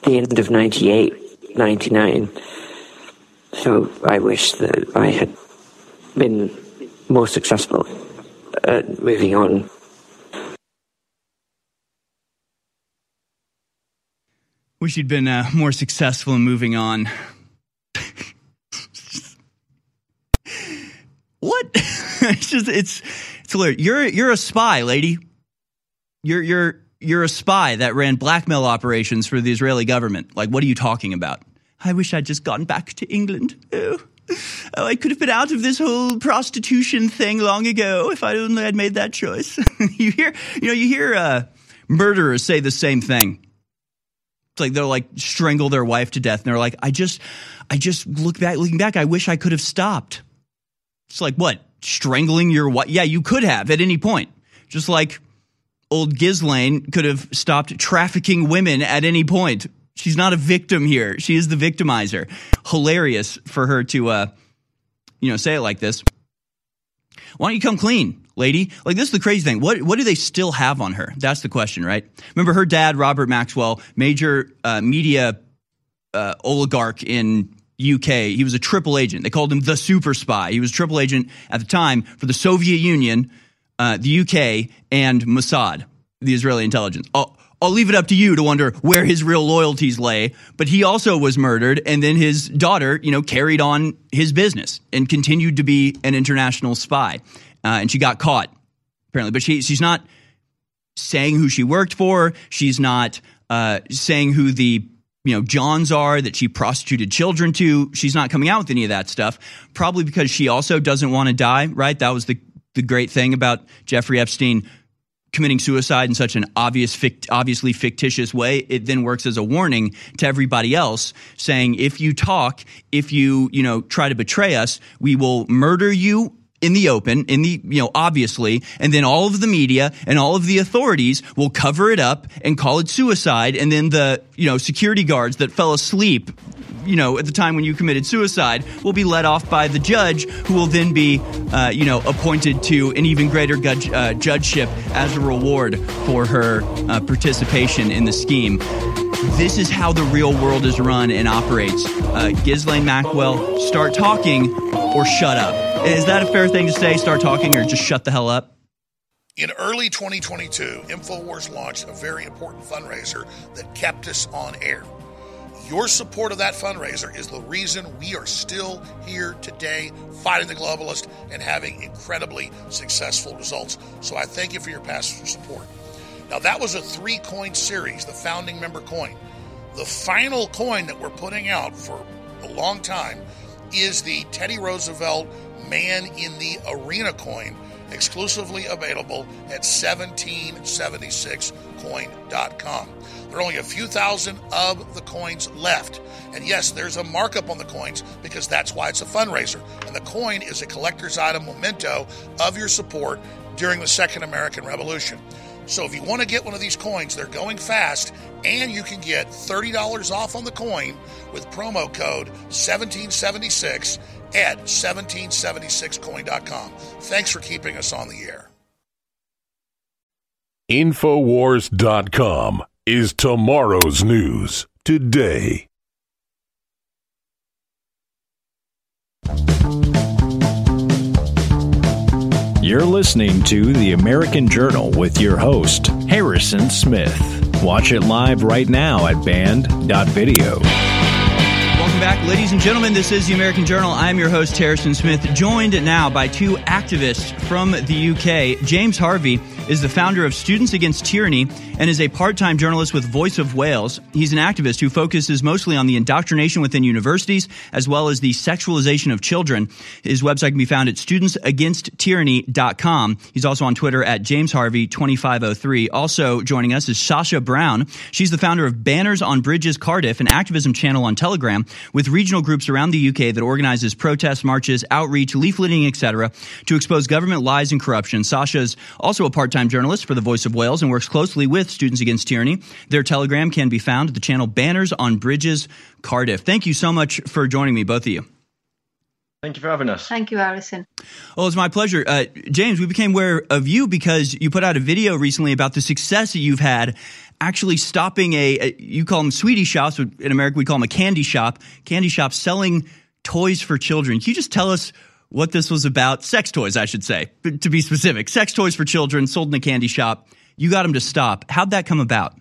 the end of 98, 99. So I wish that I had been more successful at moving on Wish you'd been uh, more successful in moving on. what? it's just it's it's hilarious. You're you're a spy, lady. You're you're you're a spy that ran blackmail operations for the Israeli government. Like, what are you talking about? I wish I'd just gone back to England. Oh. Oh, I could have been out of this whole prostitution thing long ago if I only had made that choice. you hear, you know, you hear uh, murderers say the same thing. Like they'll like strangle their wife to death, and they're like, "I just, I just look back, looking back, I wish I could have stopped." It's like what strangling your wife? Yeah, you could have at any point. Just like old Ghislaine could have stopped trafficking women at any point. She's not a victim here. She is the victimizer. Hilarious for her to, uh, you know, say it like this. Why don't you come clean, lady? Like this is the crazy thing. What what do they still have on her? That's the question, right? Remember her dad, Robert Maxwell, major uh, media uh, oligarch in UK. He was a triple agent. They called him the super spy. He was triple agent at the time for the Soviet Union, uh, the UK, and Mossad, the Israeli intelligence. Oh, I'll leave it up to you to wonder where his real loyalties lay. But he also was murdered, and then his daughter, you know, carried on his business and continued to be an international spy. Uh, and she got caught, apparently. But she, she's not saying who she worked for. She's not uh, saying who the you know Johns are that she prostituted children to. She's not coming out with any of that stuff. Probably because she also doesn't want to die. Right? That was the the great thing about Jeffrey Epstein committing suicide in such an obvious, fict- obviously fictitious way, it then works as a warning to everybody else, saying if you talk, if you you know try to betray us, we will murder you in the open, in the, you know, obviously, and then all of the media and all of the authorities will cover it up and call it suicide. And then the, you know, security guards that fell asleep, you know, at the time when you committed suicide will be let off by the judge who will then be, uh, you know, appointed to an even greater judge, uh, judgeship as a reward for her uh, participation in the scheme. This is how the real world is run and operates. Uh, Ghislaine Maxwell, start talking or shut up. Is that a fair thing to say? Start talking or just shut the hell up? In early 2022, InfoWars launched a very important fundraiser that kept us on air. Your support of that fundraiser is the reason we are still here today fighting the globalist and having incredibly successful results. So I thank you for your past support. Now, that was a three coin series, the founding member coin. The final coin that we're putting out for a long time is the Teddy Roosevelt Man in the Arena coin, exclusively available at 1776coin.com. There are only a few thousand of the coins left. And yes, there's a markup on the coins because that's why it's a fundraiser. And the coin is a collector's item memento of your support during the Second American Revolution. So if you want to get one of these coins, they're going fast, and you can get $30 off on the coin with promo code 1776 at 1776coin.com. Thanks for keeping us on the air. Infowars.com is tomorrow's news today. You're listening to The American Journal with your host, Harrison Smith. Watch it live right now at banned.video. Welcome back, ladies and gentlemen. This is the American Journal. I'm your host, Harrison Smith, joined now by two activists from the UK. James Harvey is the founder of Students Against Tyranny and is a part time journalist with Voice of Wales. He's an activist who focuses mostly on the indoctrination within universities as well as the sexualization of children. His website can be found at studentsagainsttyranny.com. He's also on Twitter at James Harvey 2503. Also joining us is Sasha Brown. She's the founder of Banners on Bridges Cardiff, an activism channel on Telegram with regional groups around the UK that organizes protests, marches, outreach, leafleting, etc., to expose government lies and corruption. Sasha's also a part time journalist for the Voice of Wales and works closely with Students Against Tyranny. Their telegram can be found at the channel Banners on Bridges Cardiff. Thank you so much for joining me, both of you. Thank you for having us. Thank you, Harrison. Well, it's my pleasure. Uh, James, we became aware of you because you put out a video recently about the success that you've had actually stopping a, a you call them sweetie shops, but in America we call them a candy shop, candy shop selling toys for children. Can you just tell us what this was about? Sex toys, I should say, to be specific. Sex toys for children sold in a candy shop. You got them to stop. How'd that come about?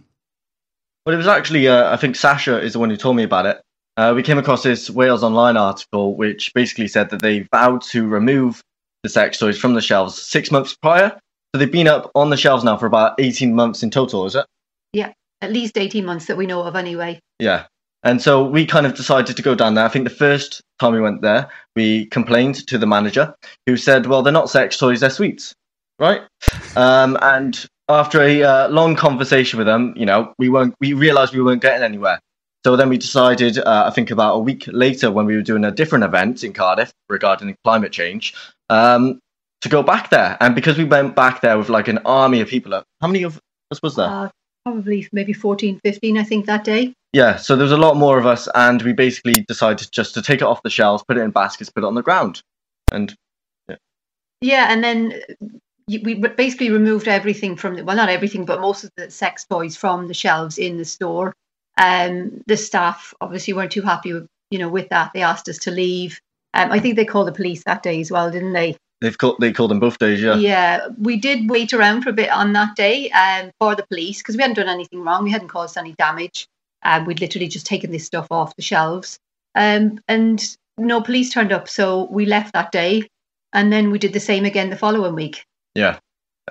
Well, it was actually, uh, I think Sasha is the one who told me about it. Uh, we came across this Wales Online article, which basically said that they vowed to remove the sex toys from the shelves six months prior. So they've been up on the shelves now for about 18 months in total, is it? Yeah, at least 18 months that we know of anyway. Yeah. And so we kind of decided to go down there. I think the first time we went there, we complained to the manager who said, well, they're not sex toys, they're sweets. Right. Um, and after a uh, long conversation with them, you know, we weren't, we realized we weren't getting anywhere. So then we decided, uh, I think about a week later, when we were doing a different event in Cardiff regarding climate change, um, to go back there. And because we went back there with like an army of people, how many of us was there? Uh, probably maybe 14, 15, I think, that day. Yeah, so there was a lot more of us, and we basically decided just to take it off the shelves, put it in baskets, put it on the ground, and yeah, Yeah, and then we basically removed everything from the, well, not everything, but most of the sex toys from the shelves in the store. Um, the staff obviously weren't too happy with, you know, with that. They asked us to leave. Um, I think they called the police that day as well, didn't they? they've called they called them both days. Yeah, Yeah, we did wait around for a bit on that day um, for the police because we hadn't done anything wrong. We hadn't caused any damage. Um, we'd literally just taken this stuff off the shelves. Um, and no police turned up. So we left that day. And then we did the same again the following week. yeah,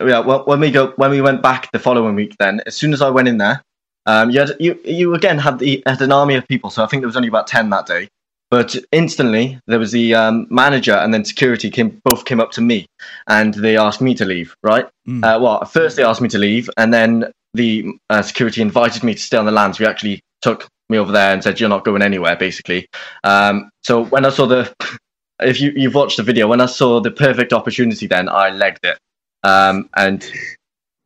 yeah. Well, when we go when we went back the following week, then as soon as I went in there, um, you had, you you again had the had an army of people. So I think there was only about ten that day. But instantly there was the um, manager and then security came both came up to me and they asked me to leave. Right. Uh, well, first they asked me to leave, and then the uh, security invited me to stay on the land. So he actually took me over there and said, "You're not going anywhere." Basically. Um, so when I saw the, if you you've watched the video, when I saw the perfect opportunity, then I legged it. Um, and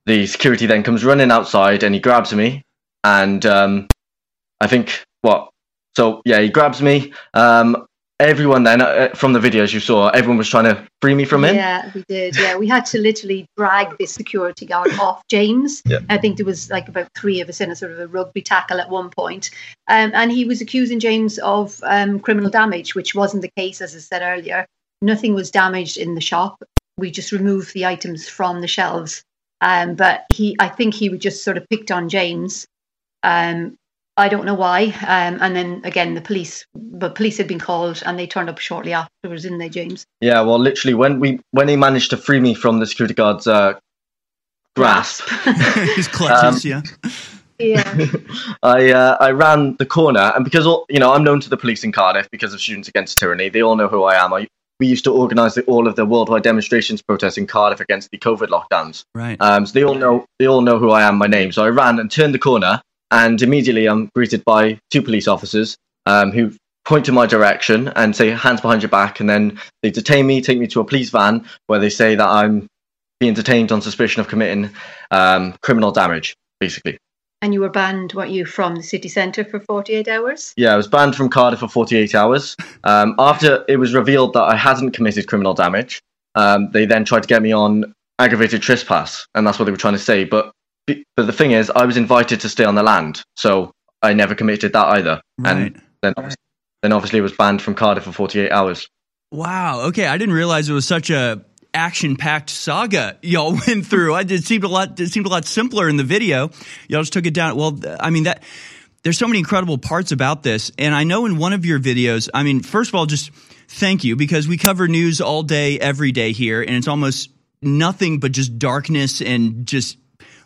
the security then comes running outside and he grabs me, and um, I think what? So yeah, he grabs me. Um, everyone then uh, from the videos you saw, everyone was trying to free me from him. Yeah, we did. Yeah, we had to literally drag this security guard off James. Yeah. I think there was like about three of us in a sort of a rugby tackle at one point. Um, and he was accusing James of um, criminal damage, which wasn't the case, as I said earlier. Nothing was damaged in the shop. We just removed the items from the shelves. Um, but he, I think he would just sort of picked on James. Um, I don't know why. Um, and then again, the police, but police had been called and they turned up shortly afterwards, didn't they, James? Yeah, well, literally, when we when he managed to free me from the security guard's uh, grasp, His clutches, yeah. Yeah. I uh, I ran the corner, and because all, you know I'm known to the police in Cardiff because of Students Against Tyranny, they all know who I am. I, we used to organise the, all of the worldwide demonstrations protests in Cardiff against the COVID lockdowns. Right. Um, so they all know they all know who I am, my name. So I ran and turned the corner, and immediately I'm greeted by two police officers um, who point to my direction and say hands behind your back, and then they detain me, take me to a police van where they say that I'm being detained on suspicion of committing um, criminal damage, basically. And you were banned, weren't you, from the city centre for 48 hours? Yeah, I was banned from Cardiff for 48 hours. Um, after it was revealed that I hadn't committed criminal damage, um, they then tried to get me on aggravated trespass, and that's what they were trying to say. But but the thing is, I was invited to stay on the land, so I never committed that either. And then then obviously was banned from Cardiff for 48 hours. Wow. Okay, I didn't realize it was such a action-packed saga y'all went through. I it seemed a lot. It seemed a lot simpler in the video. Y'all just took it down. Well, I mean that. There's so many incredible parts about this, and I know in one of your videos. I mean, first of all, just thank you because we cover news all day, every day here, and it's almost nothing but just darkness and just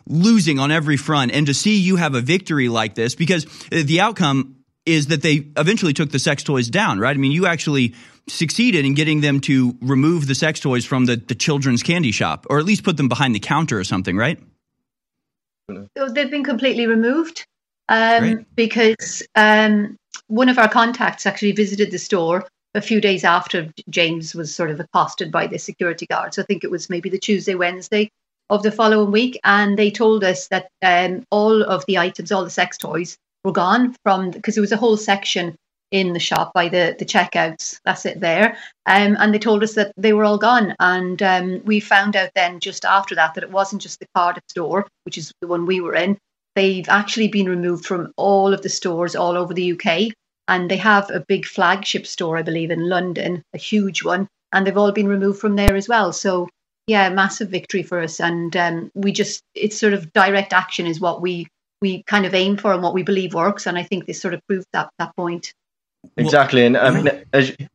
losing on every front. And to see you have a victory like this, because the outcome is that they eventually took the sex toys down, right? I mean, you actually succeeded in getting them to remove the sex toys from the, the children's candy shop, or at least put them behind the counter or something, right? So they've been completely removed um, because um, one of our contacts actually visited the store a few days after James was sort of accosted by the security guards. I think it was maybe the Tuesday, Wednesday of the following week. And they told us that um, all of the items, all the sex toys, were gone from because there was a whole section in the shop by the the checkouts. That's it there. Um, and they told us that they were all gone. And um, we found out then just after that that it wasn't just the Cardiff store, which is the one we were in. They've actually been removed from all of the stores all over the UK. And they have a big flagship store, I believe, in London, a huge one. And they've all been removed from there as well. So, yeah, massive victory for us. And um, we just, it's sort of direct action is what we we kind of aim for and what we believe works. And I think this sort of proved that that point. Exactly, and I mean, as you,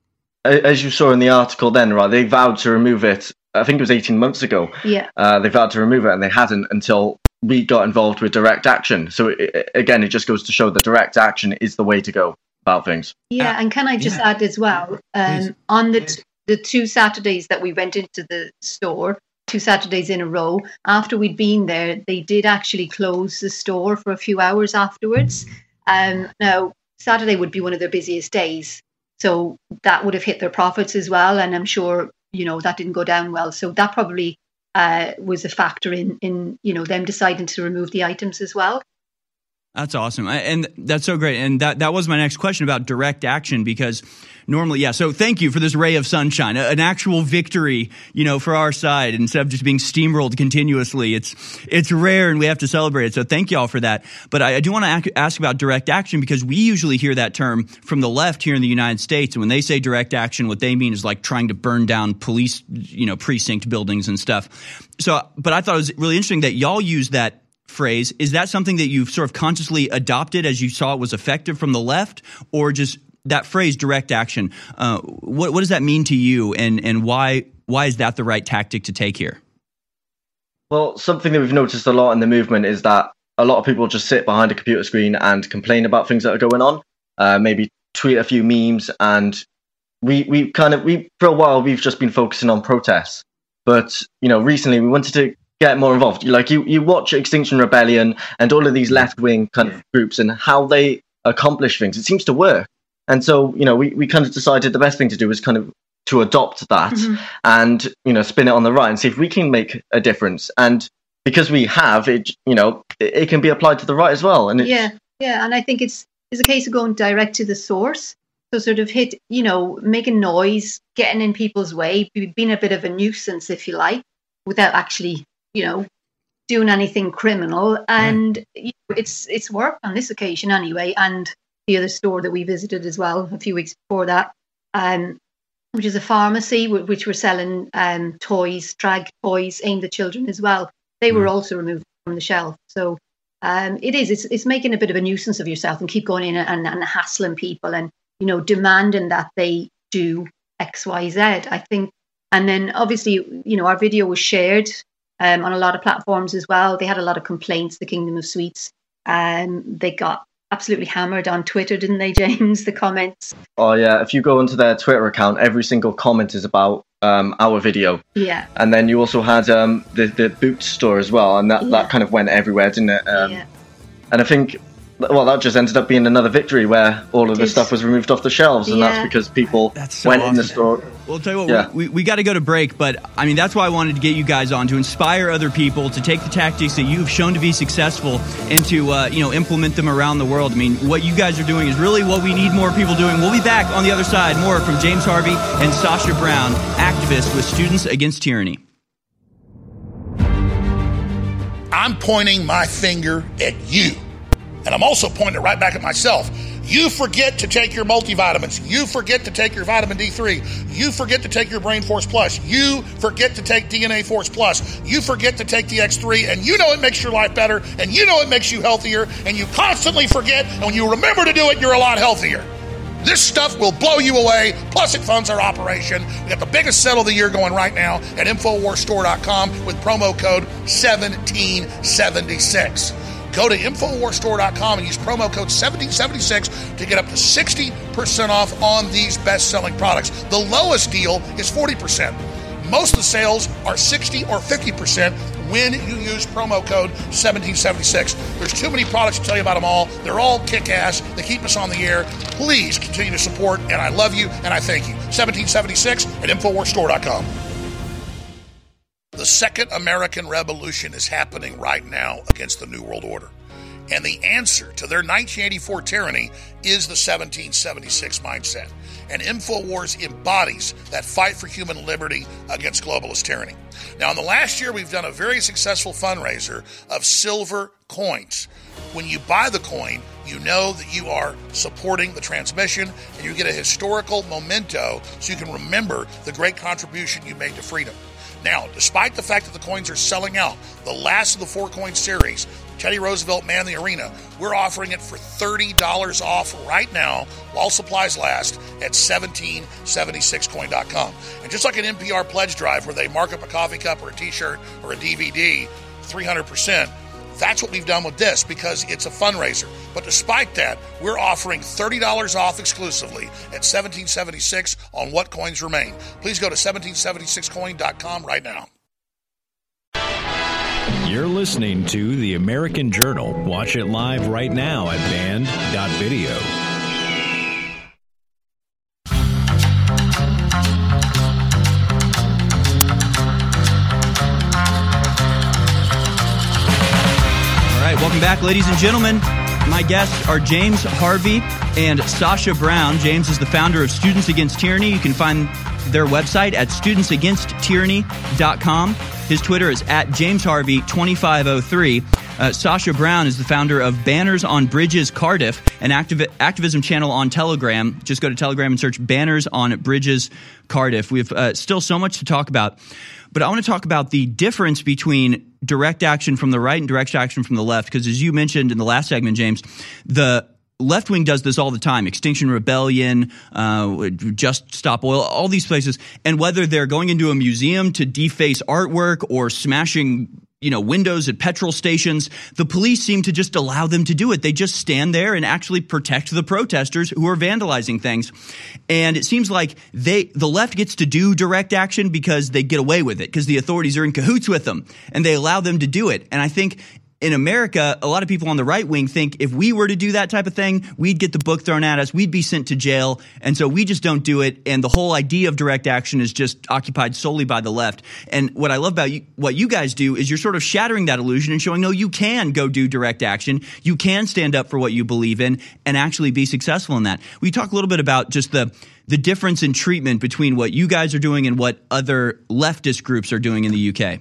as you saw in the article, then right, they vowed to remove it. I think it was 18 months ago. Yeah. Uh, they vowed to remove it, and they hadn't until we got involved with direct action. So it, again, it just goes to show that direct action is the way to go about things. Yeah, and can I just add as well, um, on the t- the two Saturdays that we went into the store, two Saturdays in a row, after we'd been there, they did actually close the store for a few hours afterwards. Um, now Saturday would be one of their busiest days, so that would have hit their profits as well, and I'm sure you know that didn't go down well. So that probably uh, was a factor in in you know them deciding to remove the items as well. That's awesome. And that's so great. And that, that was my next question about direct action because normally, yeah. So thank you for this ray of sunshine, an actual victory, you know, for our side instead of just being steamrolled continuously. It's, it's rare and we have to celebrate it. So thank y'all for that. But I, I do want to ac- ask about direct action because we usually hear that term from the left here in the United States. And when they say direct action, what they mean is like trying to burn down police, you know, precinct buildings and stuff. So, but I thought it was really interesting that y'all use that phrase. Is that something that you've sort of consciously adopted as you saw it was effective from the left, or just that phrase direct action? Uh, what, what does that mean to you, and and why why is that the right tactic to take here? Well, something that we've noticed a lot in the movement is that a lot of people just sit behind a computer screen and complain about things that are going on. Uh, maybe tweet a few memes, and we we kind of we for a while we've just been focusing on protests. But you know, recently we wanted to get more involved. Like you, you watch Extinction Rebellion and all of these left wing kind of groups and how they accomplish things. It seems to work. And so, you know, we, we kind of decided the best thing to do is kind of to adopt that Mhm. and, you know, spin it on the right and see if we can make a difference. And because we have it, you know, it, it can be applied to the right as well. And it's, yeah yeah and i think it's it's a case of going direct to the source so sort of hit you know making noise getting in people's way being a bit of a nuisance if you like without actually you know doing anything criminal and you know, it's it's worked on this occasion anyway and the other store that we visited as well a few weeks before that um which is a pharmacy wh- which were selling um toys drag toys aimed at children as well they were also removed from the shelf so um, it is. It's, it's making a bit of a nuisance of yourself and keep going in and, and hassling people and you know demanding that they do X, Y, Z. I think, and then obviously you know our video was shared um, on a lot of platforms as well. They had a lot of complaints. The Kingdom of Sweets. Um, they got absolutely hammered on Twitter, didn't they, James? The comments. oh yeah, if you go onto their Twitter account, every single comment is about um, our video. Yeah. And then you also had um, the the boot store as well, and that, Yeah. that kind of went everywhere, didn't it? Um, Yeah. And I think, well, that just ended up being another victory where all of the stuff was removed off the shelves, and Yeah. that's because people so went in the store. Well, I'll tell you what, Yeah. we, we got to go to break, but I mean, that's why I wanted to get you guys on to inspire other people to take the tactics that you've shown to be successful and to, uh, you know, implement them around the world. I mean, what you guys are doing is really what we need more people doing. We'll be back on the other side. More from James Harvey and Sasha Brown, activists with Students Against Tyranny. I'm pointing my finger at you. And I'm also pointing it right back at myself. You forget to take your multivitamins. You forget to take your vitamin D3. You forget to take your Brain Force Plus. You forget to take DNA Force Plus. You forget to take the X3, and you know it makes your life better, and you know it makes you healthier, and you constantly forget, and when you remember to do it, you're a lot healthier. This stuff will blow you away. Plus, it funds our operation. We got the biggest sale of the year going right now at InfoWarsStore.com with promo code 1776. Go to InfoWarsStore.com and use promo code 1776 to get up to 60% off on these best selling products. The lowest deal is 40%. Most of the sales are 60 or 50% when you use promo code 1776. There's too many products to tell you about them all. They're all kick ass. They keep us on the air. Please continue to support, and I love you and I thank you. 1776 at InfoWarsStore.com. The Second American Revolution is happening right now against the New World Order. And the answer to their 1984 tyranny is the 1776 mindset. And InfoWars embodies that fight for human liberty against globalist tyranny. Now, in the last year, we've done a very successful fundraiser of silver coins. When you buy the coin, you know that you are supporting the transmission and you get a historical memento so you can remember the great contribution you made to freedom. Now, despite the fact that the coins are selling out, the last of the four coin series, Teddy Roosevelt Man the Arena. We're offering it for $30 off right now while supplies last at 1776coin.com. And just like an NPR pledge drive where they mark up a coffee cup or a t shirt or a DVD 300%, that's what we've done with this because it's a fundraiser. But despite that, we're offering $30 off exclusively at 1776 on what coins remain. Please go to 1776coin.com right now. You're listening to The American Journal. Watch it live right now at banned.video. welcome back, ladies and gentlemen. My guests are James Harvey and Sasha Brown. James is the founder of Students Against Tyranny. You can find their website at studentsagainsttyranny.com. His Twitter is at James Harvey 2503. Uh, Sasha Brown is the founder of Banners on Bridges Cardiff, an activ- activism channel on Telegram. Just go to Telegram and search Banners on Bridges Cardiff. We have uh, still so much to talk about, but I want to talk about the difference between direct action from the right and direct action from the left. Because as you mentioned in the last segment, James, the left wing does this all the time extinction rebellion uh, just stop oil all these places and whether they're going into a museum to deface artwork or smashing you know windows at petrol stations. The police seem to just allow them to do it. They just stand there and actually protect the protesters who are vandalizing things. And it seems like they the left gets to do direct action because they get away with it because the authorities are in cahoots with them and they allow them to do it. And i think in America, a lot of people on the right wing think if we were to do that type of thing, we'd get the book thrown at us, we'd be sent to jail. And so we just don't do it. And the whole idea of direct action is just occupied solely by the left. And what I love about you, what you guys do is you're sort of shattering that illusion and showing, no, you can go do direct action. You can stand up for what you believe in and actually be successful in that. We talk a little bit about just the, the difference in treatment between what you guys are doing and what other leftist groups are doing in the UK.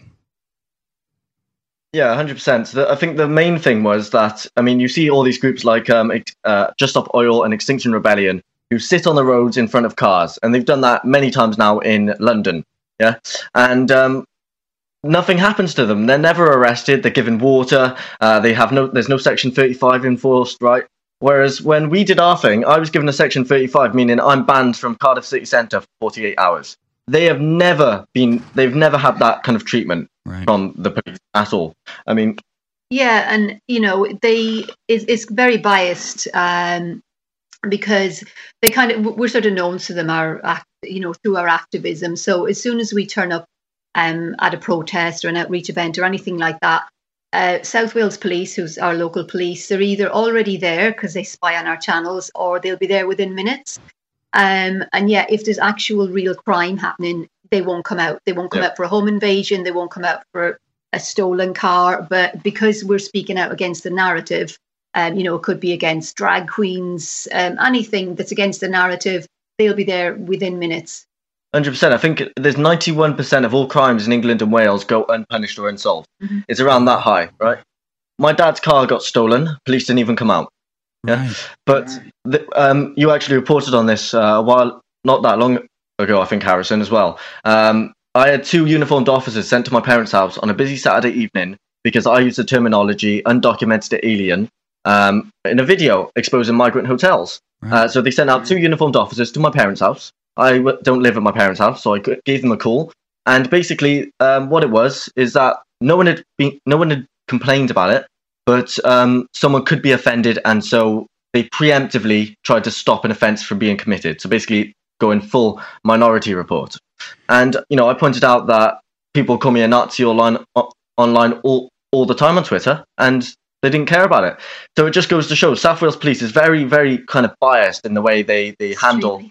Yeah, hundred percent. I think the main thing was that I mean, you see all these groups like um, uh, Just Stop Oil and Extinction Rebellion who sit on the roads in front of cars, and they've done that many times now in London. Yeah, and um, nothing happens to them. They're never arrested. They're given water. Uh, they have no. There's no Section Thirty-five enforced, right? Whereas when we did our thing, I was given a Section 35, meaning I'm banned from Cardiff City Centre for 48 hours. They have never been. They've never had that kind of treatment right. from the police at all. I mean, yeah, and you know they it's, it's very biased um, because they kind of we're sort of known to them our you know through our activism. So as soon as we turn up um, at a protest or an outreach event or anything like that, uh, South Wales Police, who's our local police, they're either already there because they spy on our channels, or they'll be there within minutes. Um, and yeah, if there's actual real crime happening, they won't come out. They won't come out for a home invasion. They won't come out for a stolen car. But because we're speaking out against the narrative, um, you know, it could be against drag queens, um, anything that's against the narrative, they'll be there within minutes. Hundred percent. I think there's 91 percent of all crimes in England and Wales go unpunished or unsolved. Mm-hmm. It's around that high, right? My dad's car got stolen. Police didn't even come out. Yeah, but the, um, you actually reported on this uh, a while, not that long ago, I think Harrison as well. Um, I had two uniformed officers sent to my parents' house on a busy Saturday evening because I used the terminology undocumented alien um, in a video exposing migrant hotels. Uh, so they sent out two uniformed officers to my parents' house. I w- don't live at my parents' house, so I gave them a call. And basically, um, what it was is that no one had been, no one had complained about it, but um, someone could be offended, and so they preemptively tried to stop an offence from being committed. So basically, go in full minority report. And you know, I pointed out that people call me a Nazi online online all all the time on Twitter, and they didn't care about it. So it just goes to show South Wales Police is very, very kind of biased in the way they they handle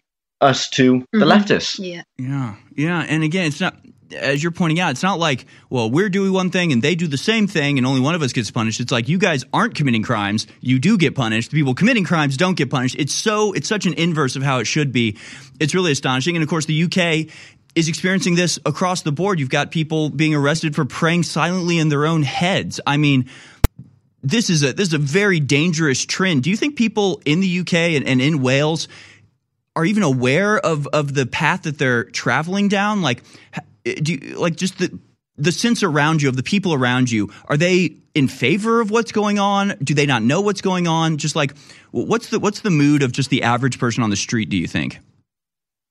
us to the Mm-hmm. leftists. Yeah. Yeah, yeah, and again, it's not as you're pointing out. It's not like well, we're doing one thing and they do the same thing, and only one of us gets punished. It's like you guys aren't committing crimes, you do get punished. The people committing crimes don't get punished. It's so it's such an inverse of how it should be. It's really astonishing, and of course, the UK is experiencing this across the board. You've got people being arrested for praying silently in their own heads. I mean. This is a this is a very dangerous trend. Do you think people in the UK and, and in Wales are even aware of of the path that they're traveling down like do you, like just the the sense around you of the people around you are they in favor of what's going on? Do they not know what's going on? Just like what's the what's the mood of just the average person on the street do you think?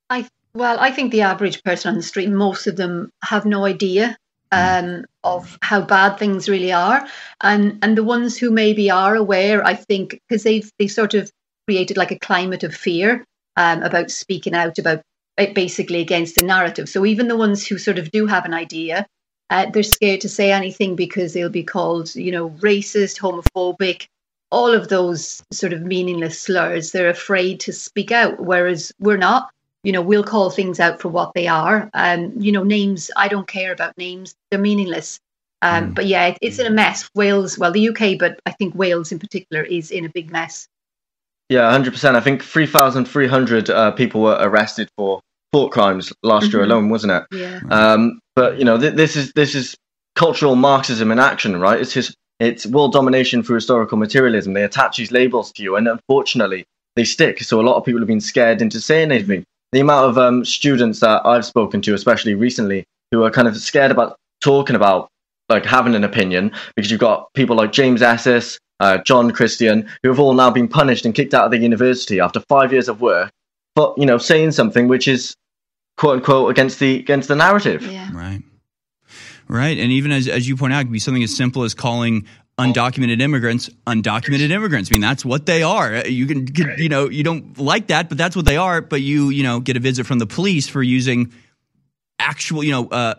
I well i think the average person on the street most of them have no idea um, of how bad things really are. And and the ones who maybe are aware i think because they've they sort of created like a climate of fear um, about speaking out about basically against the narrative so even the ones who sort of do have an idea uh, they're scared to say anything because they'll be called, you know, racist, homophobic, all of those sort of meaningless slurs. They're afraid to speak out, whereas we're not. You know, we'll call things out for what they are. Um, you know, names. I don't care about names; they're meaningless. Um, mm. But yeah, it, it's in a mess. Wales, well, the UK, but I think Wales in particular is in a big mess. Yeah, hundred percent. I think three thousand three hundred uh, people were arrested for thought crimes last mm-hmm. year alone, wasn't it? Yeah. Um, but you know, th- this is this is cultural Marxism in action, right? It's just it's world domination through historical materialism. They attach these labels to you, and unfortunately, they stick. So a lot of people have been scared into saying anything. The amount of um, students that I've spoken to, especially recently, who are kind of scared about talking about like having an opinion, because you've got people like James Esses, uh, John Christian, who have all now been punished and kicked out of the university after five years of work for you know saying something which is quote unquote against the against the narrative. Yeah. Right. Right. And even as, as you point out, it could be something as simple as calling undocumented immigrants undocumented immigrants. I mean, that's what they are. You can, you know, you don't like that, but that's what they are. But you, you know, get a visit from the police for using actual, you know, uh,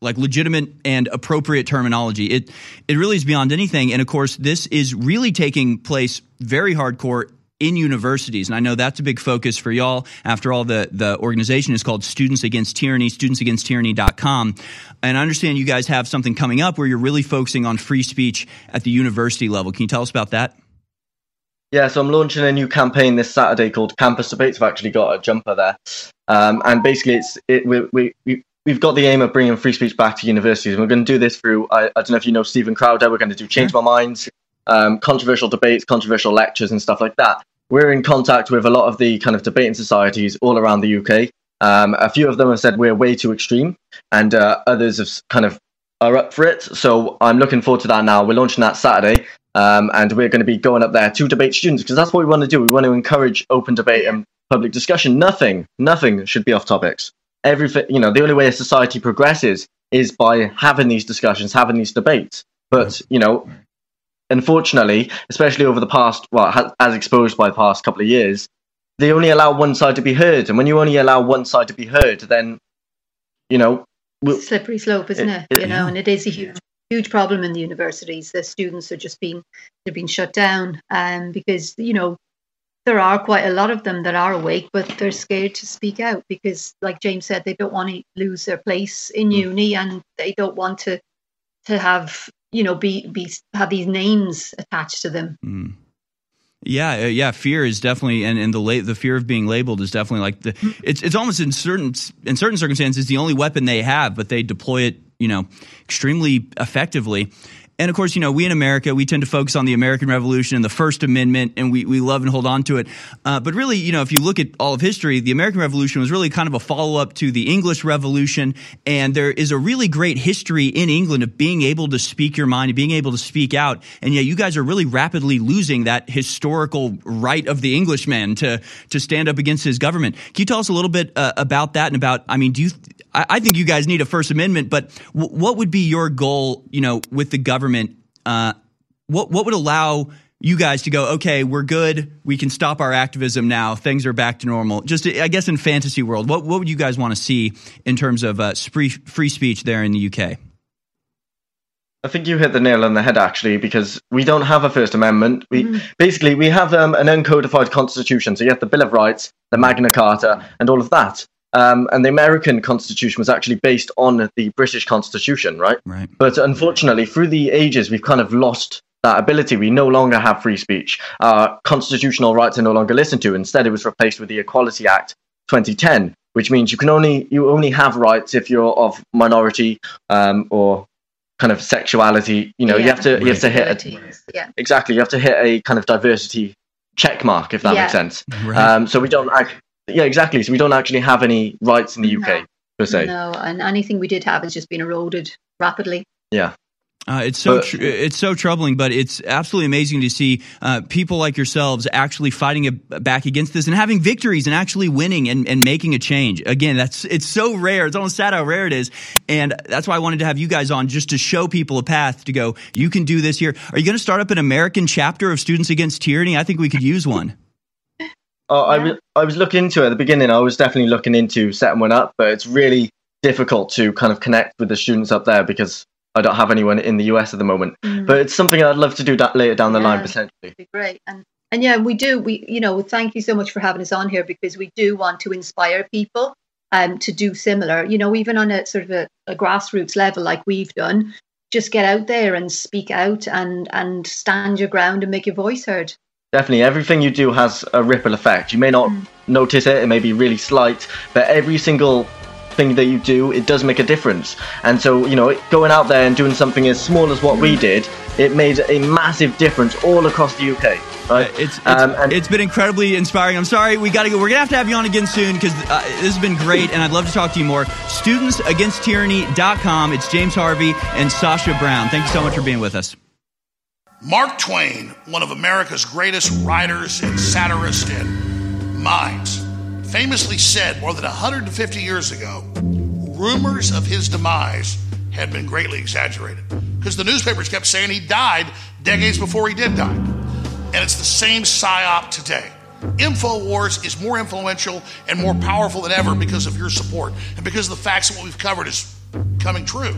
like legitimate and appropriate terminology. It it really is beyond anything. And of course, this is really taking place very hardcore in universities. And I know that's a big focus for y'all. After all, the, the organization is called Students Against Tyranny, studentsagainsttyranny.com. And I understand you guys have something coming up where you're really focusing on free speech at the university level. Can you tell us about that? Yeah, so I'm launching a new campaign this Saturday called Campus Debates. I've actually got a jumper there. Um, and basically, it's it, we, we, we, we've got the aim of bringing free speech back to universities. And we're going to do this through, I, I don't know if you know Steven Crowder, we're going to do Change My Minds, um, controversial debates, controversial lectures, and stuff like that. We're in contact with a lot of the kind of debating societies all around the UK. Um, a few of them have said we're way too extreme, and uh, others have kind of are up for it. So I'm looking forward to that now. We're launching that Saturday, um, and we're going to be going up there to debate students because that's what we want to do. We want to encourage open debate and public discussion. Nothing, nothing should be off topics. Everything, you know, the only way a society progresses is by having these discussions, having these debates. But you know, unfortunately, especially over the past, well, as exposed by the past couple of years, they only allow one side to be heard. And when you only allow one side to be heard, then, you know, we'll, slippery slope, isn't it? it? You know, and it is a huge, huge problem in the universities. The students are just being they're being shut down, um, because you know there are quite a lot of them that are awake, but they're scared to speak out because, like James said, they don't want to lose their place in mm. uni, and they don't want to to have you know be be have these names attached to them mm. Yeah, uh, yeah. Fear is definitely, and, and the la- the fear of being labeled is definitely like the. It's it's almost in certain in certain circumstances the only weapon they have, but they deploy it, you know, extremely effectively. And of course, you know, we in America, we tend to focus on the American Revolution and the First Amendment, and we, we love and hold on to it. Uh, but really, you know, if you look at all of history, the American Revolution was really kind of a follow up to the English Revolution. And there is a really great history in England of being able to speak your mind and being able to speak out. And yet, you guys are really rapidly losing that historical right of the Englishman to, to stand up against his government. Can you tell us a little bit uh, about that and about, I mean, do you, I, I think you guys need a First Amendment, but w- what would be your goal, you know, with the government? Uh, what what would allow you guys to go? Okay, we're good. We can stop our activism now. Things are back to normal. Just, I guess, in fantasy world, what what would you guys want to see in terms of uh, free free speech there in the UK? I think you hit the nail on the head actually, because we don't have a First Amendment. We mm. basically we have um, an uncodified constitution. So you have the Bill of Rights, the Magna Carta, and all of that. Um, and the American Constitution was actually based on the British Constitution, right? Right. But unfortunately, through the ages, we've kind of lost that ability. We no longer have free speech. Our constitutional rights are no longer listened to. Instead, it was replaced with the Equality Act 2010, which means you can only you only have rights if you're of minority um, or kind of sexuality. You know, yeah. you have to right. you have to hit a, yeah. exactly. You have to hit a kind of diversity check mark if that yeah. makes sense. Right. Um, so we don't yeah, exactly. So we don't actually have any rights in the UK. per se. No, and anything we did have has just been eroded rapidly. Yeah. Uh, it's so tr- it's so troubling, but it's absolutely amazing to see uh, people like yourselves actually fighting it back against this and having victories and actually winning and, and making a change. Again, that's it's so rare. It's almost sad how rare it is, and that's why I wanted to have you guys on just to show people a path to go. You can do this here. Are you going to start up an American chapter of Students Against Tyranny? I think we could use one. Oh, I was I was looking into it at the beginning. I was definitely looking into setting one up, but it's really difficult to kind of connect with the students up there because I don't have anyone in the US at the moment. Mm. But it's something I'd love to do that later down the line Yeah. potentially. be great. And and yeah, we do. We you know, thank you so much for having us on here because we do want to inspire people um to do similar. You know, even on a sort of a, a grassroots level like we've done. Just get out there and speak out and and stand your ground and make your voice heard. Definitely, everything you do has a ripple effect. You may not notice it; it may be really slight, but every single thing that you do, it does make a difference. And so, you know, going out there and doing something as small as what we did, it made a massive difference all across the UK. Right? It's it's, Um, and it's been incredibly inspiring. I'm sorry, we got to go. We're gonna have to have you on again soon because uh, this has been great, and I'd love to talk to you more. StudentsAgainstTyranny.com. It's James Harvey and Sasha Brown. Thank you so much for being with us. Mark Twain, one of America's greatest writers and satirists and minds, famously said more than 150 years ago rumors of his demise had been greatly exaggerated because the newspapers kept saying he died decades before he did die. And it's the same psyop today. InfoWars is more influential and more powerful than ever because of your support and because of the facts that what we've covered is coming true.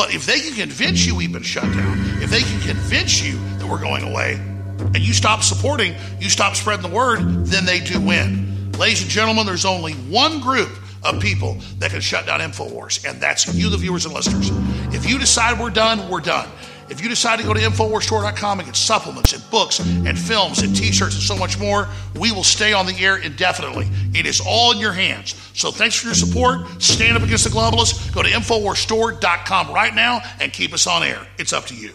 But if they can convince you we've been shut down, if they can convince you that we're going away, and you stop supporting, you stop spreading the word, then they do win. Ladies and gentlemen, there's only one group of people that can shut down InfoWars, and that's you, the viewers and listeners. If you decide we're done, we're done. If you decide to go to InfoWarsStore.com and get supplements and books and films and t shirts and so much more, we will stay on the air indefinitely. It is all in your hands. So thanks for your support. Stand up against the globalists. Go to InfoWarsStore.com right now and keep us on air. It's up to you.